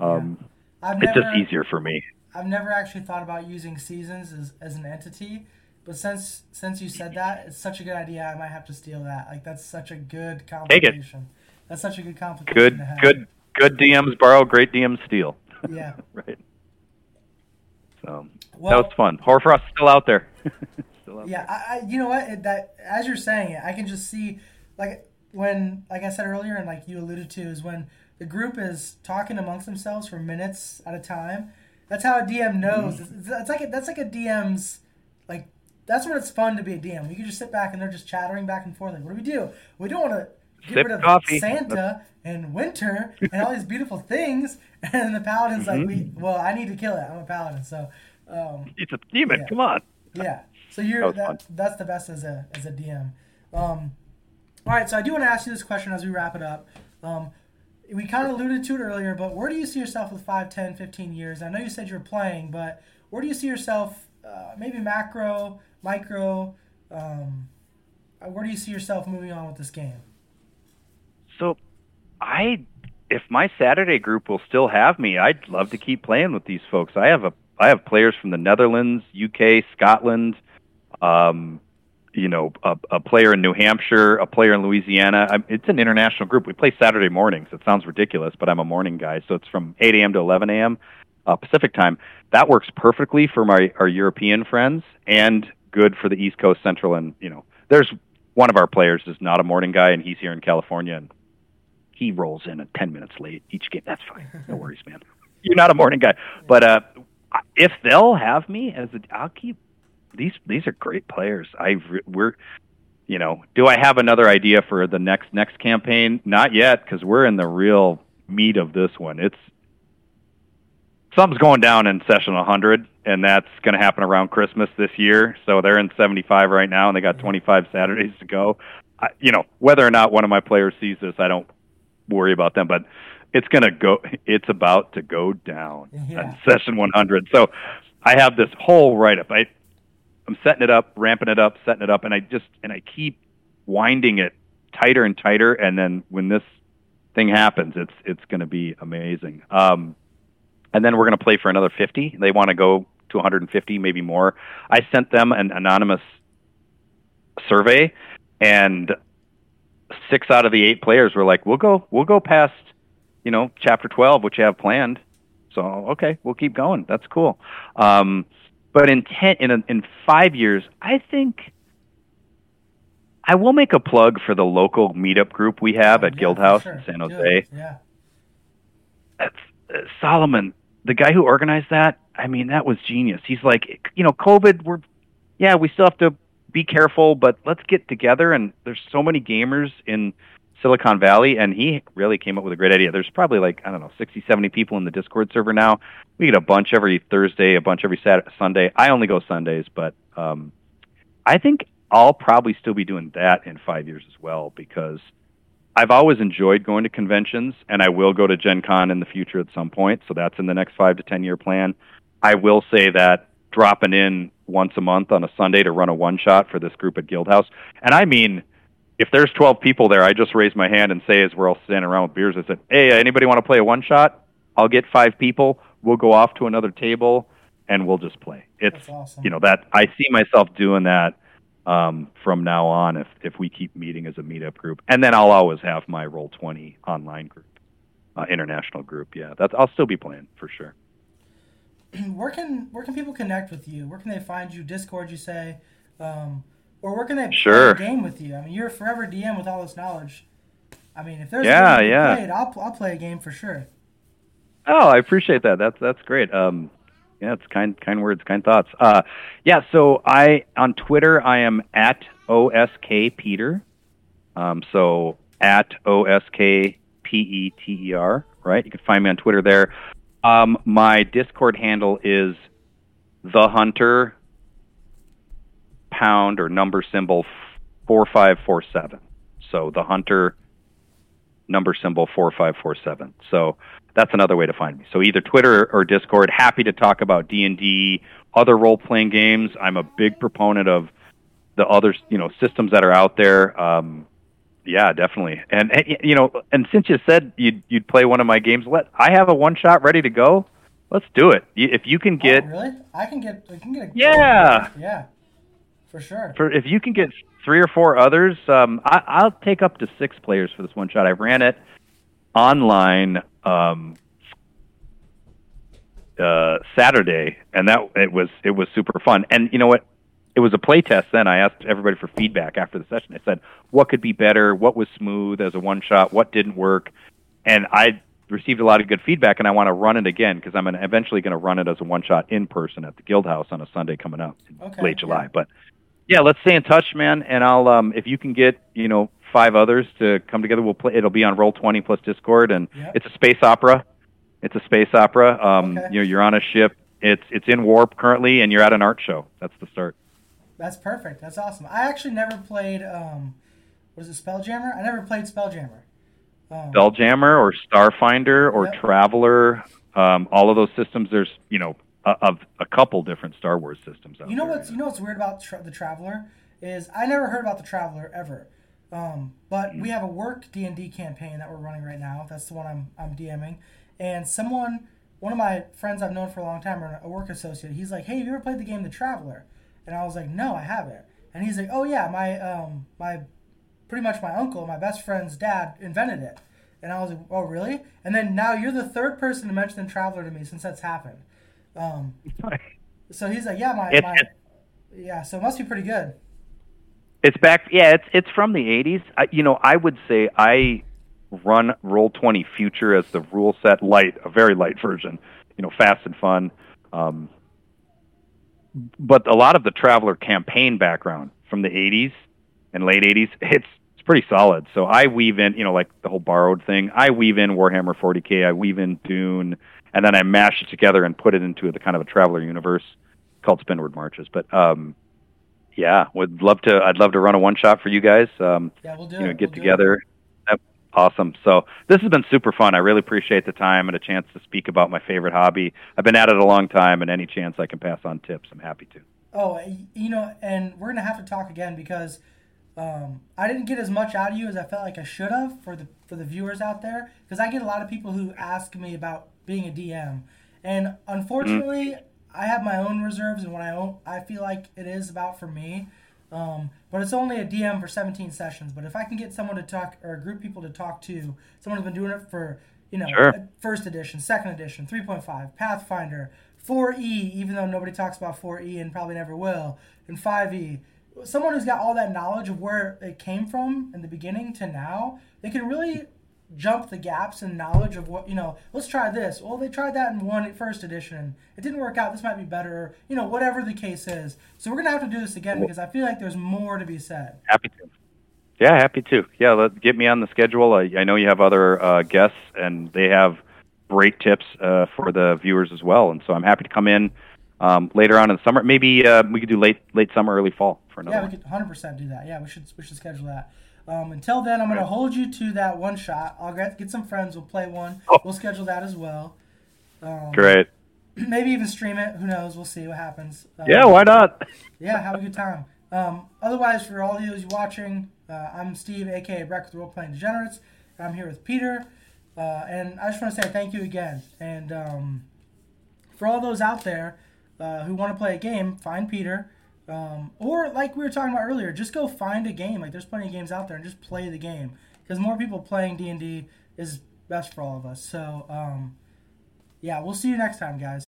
S2: um,
S1: I've
S2: it's
S1: never,
S2: just easier for me.
S1: I've never actually thought about using seasons as, as an entity, but since since you said that, it's such a good idea. I might have to steal that. Like that's such a good
S2: Take it.
S1: complication. That's such a good complication.
S2: Good,
S1: to have.
S2: good, good DMs borrow, great DMs steal.
S1: Yeah.
S2: right. So
S1: Well,
S2: that was fun. Hoarfrost's still out there. still out
S1: Yeah, I, I you know what? It, that as you're saying it, I can just see like when like I said earlier and like you alluded to is when the group is talking amongst themselves for minutes at a time. That's how a DM knows. It's, it's, it's like a, that's like a DM's like that's when it's fun to be a DM. You can just sit back and they're just chattering back and forth. Like, what do we do? We don't want to get
S2: Sip
S1: rid of
S2: coffee.
S1: Santa and winter and all these beautiful things. And the paladin's like, we well, I need to kill it. I'm a paladin, so um,
S2: It's a demon.
S1: Yeah.
S2: Come on.
S1: yeah. So you're
S2: That
S1: that, that's the best as a as a DM. Um, all right, so I do want to ask you this question as we wrap it up. Um, we kind of alluded to it earlier, but where do you see yourself with 5, 10, 15 years? I know you said you're playing, but where do you see yourself, uh, maybe macro, micro? Um, where do you see yourself moving on with this game?
S2: So, I, if my Saturday group will still have me, I'd love to keep playing with these folks. I have a, I have players from the Netherlands, UK, Scotland, um, you know, a, a player in New Hampshire, a player in Louisiana. I'm, it's an international group. We play Saturday mornings. It sounds ridiculous, but I'm a morning guy, so it's from 8 a.m. to 11 a.m. Uh, Pacific time. That works perfectly for my our European friends, and good for the East Coast, Central, and you know, there's one of our players is not a morning guy, and he's here in California, and he rolls in at 10 minutes late each game. That's fine. No worries, man. You're not a morning guy. But uh, if they'll have me as a, I'll keep these. These are great players. I re- we're, you know, do I have another idea for the next next campaign? Not yet, because we're in the real meat of this one. It's something's going down in session 100, and that's going to happen around Christmas this year. So they're in 75 right now, and they got mm-hmm. 25 Saturdays to go. I, you know, whether or not one of my players sees this, I don't worry about them, but it's going to go. It's about to go down
S1: Yeah.
S2: on session 100. So I have this whole write up. I I'm setting it up, ramping it up, setting it up, and I just and I keep winding it tighter and tighter, and then when this thing happens, it's it's going to be amazing. Um, and then we're going to play for another 50. They want to go to 150, maybe more. I sent them an anonymous survey, and six out of the eight players were like, "We'll go, we'll go past, you know, chapter 12, which you have planned." So okay, we'll keep going. That's cool. Um, but in ten, in a, in five years, I think I will make a plug for the local meetup group we have at
S1: Yeah,
S2: Guildhouse
S1: sure.
S2: in San Jose.
S1: Yeah.
S2: Uh, Solomon, the guy who organized that. I mean, that was genius. He's like, you know, COVID. We're yeah, we still have to be careful, but let's get together. And there's so many gamers in Silicon Valley, and he really came up with a great idea. There's probably like I don't know, 60, 70 people in the Discord server now. We get a bunch every Thursday, a bunch every Saturday, Sunday. I only go Sundays, but um, I think I'll probably still be doing that in five years as well because I've always enjoyed going to conventions, and I will go to Gen Con in the future at some point. So that's in the next five to ten year plan. I will say that dropping in once a month on a Sunday to run a one shot for this group at Guildhouse, and I mean, if there's 12 people there, I just raise my hand and say, as we're all standing around with beers, I said, "Hey, anybody want to play a one shot? I'll get five people. We'll go off to another table, and we'll just play." It's
S1: awesome.
S2: you know that I see myself doing that um, from now on if if we keep meeting as a meetup group, and then I'll always have my Roll Twenty online group, uh, international group. Yeah, that's I'll still be playing for sure.
S1: where can where can people connect with you? Where can they find you? Discord, you say, um, or where can they
S2: Sure.
S1: play a game with you? I mean, you're a forever DM with all this knowledge. I mean, if there's
S2: Yeah,
S1: a game to
S2: yeah.
S1: play I'll I'll play a game for sure.
S2: Oh, I appreciate that. That's that's great. Um, yeah, it's kind kind words, kind thoughts. Uh, yeah. So I on Twitter I am at osk peter. Um, so at osk p e t e r. Right. You can find me on Twitter there. Um, my Discord handle is the hunter pound or number symbol four five four seven. So the hunter number symbol four five four seven. So that's another way to find me. So either Twitter or Discord. Happy to talk about D and D, other role playing games. I'm a big proponent of the other you know systems that are out there. Um, yeah, definitely. And, and you know, and since you said you'd you'd play one of my games, let I have a one shot ready to go. Let's do it. If you can get
S1: oh, really? I can get I can get a
S2: Yeah.
S1: yeah for sure.
S2: for if you can get three or four others, um, I, I'll take up to six players for this one shot. I ran it online um, uh, Saturday, and that it was it was super fun. And you know what? It was a play test. Then I asked everybody for feedback after the session. I said, "What could be better? What was smooth as a one shot? What didn't work?" And I received a lot of good feedback, and I want to run it again because I'm eventually going to run it as a one shot in person at the Guild House on a Sunday coming up in
S1: Okay,
S2: late July.
S1: yeah.
S2: But yeah, let's stay in touch, man. And I'll um if you can get you know five others to come together, we'll play. It'll be on Roll Twenty plus Discord, and
S1: Yep.
S2: it's a space opera. It's a space opera. Um,
S1: Okay.
S2: you know, you're on a ship. It's it's in warp currently, and you're at an art show. That's the start.
S1: That's perfect. That's awesome. I actually never played um, was it Spelljammer? I never played Spelljammer. Um,
S2: Spelljammer or Starfinder or
S1: Yep.
S2: Traveller. Um, all of those systems. There's you know of a couple different Star Wars systems out
S1: You know
S2: there.
S1: what's you know what's weird about tra- the Traveller is I never heard about the Traveller ever, um, but
S2: Hmm.
S1: we have a work D and D campaign that we're running right now. That's the one I'm I'm DMing, and someone one of my friends I've known for a long time, or a work associate, he's like, "Hey, have you ever played the game The Traveller?" And I was like, "No, I haven't." And he's like, "Oh yeah, my um my pretty much my uncle, my best friend's dad, invented it." And I was like, "Oh really?" And then now you're the third person to mention the Traveller to me since that's happened. Um, so he's like, "Yeah, my,
S2: It's-
S1: my
S2: it's-
S1: yeah, so it must be pretty good."
S2: It's back. Yeah, it's it's from the '80s. I, you know, I would say I run Roll Twenty Future as the rule set light, a very light version. You know, fast and fun. Um, but a lot of the Traveller campaign background from the '80s and late '80s, it's it's pretty solid. So I weave in, you know, like the whole borrowed thing. I weave in Warhammer 40k. I weave in Dune, and then I mash it together and put it into the kind of a Traveller universe called Spinward Marches. But um, yeah, would love to. I'd love to run a one shot for you guys. Um,
S1: Yeah, we'll do
S2: you know,
S1: it.
S2: get
S1: We'll
S2: together. Awesome. So this has been super fun. I really appreciate the time and a chance to speak about my favorite hobby. I've been at it a long time, and any chance I can pass on tips, I'm happy to.
S1: Oh, you know, and we're gonna have to talk again because um, I didn't get as much out of you as I felt like I should have for the for the viewers out there because I get a lot of people who ask me about being a DM, and unfortunately, mm. I have my own reserves and what I own, I feel like it is about for me. Um, but it's only a DM for 17 sessions. But if I can get someone to talk or a group of people to talk to, someone who's been doing it for you know
S2: sure.
S1: first edition, second edition, 3.5, Pathfinder, 4E, even though nobody talks about 4E and probably never will, and 5E. Someone who's got all that knowledge of where it came from in the beginning to now, they can really jump the gaps in knowledge of what you know. Let's try this. Well, they tried that in one first edition. It didn't work out. This might be better. You know, whatever the case is. So we're gonna have to do this again because I feel like there's more to be said.
S2: Happy to. Yeah, happy to. Yeah, let get me on the schedule. I, I know you have other uh, guests, and they have great tips uh, for the viewers as well. And so I'm happy to come in um, later on in the summer. Maybe uh, we could do late late summer, early fall for another.
S1: Yeah, we could 100 percent do that. Yeah, we should we should schedule that. Um, until then, I'm going to hold you to that one shot. I'll get, get some friends. We'll play one. Oh. We'll schedule that as well. Um,
S2: Great.
S1: Maybe even stream it. Who knows? We'll see what happens.
S2: Um, yeah, why not?
S1: Yeah, have a good time. Um, otherwise, for all of you watching, uh, I'm Steve, aka Breakfast Role Playing Degenerates. I'm here with Peter. Uh, and I just want to say thank you again. And um, for all those out there uh, who want to play a game, find Peter. Um, or like we were talking about earlier, just go find a game. Like there's plenty of games out there, and just play the game because more people playing D and D is best for all of us. So um, yeah, we'll see you next time, guys.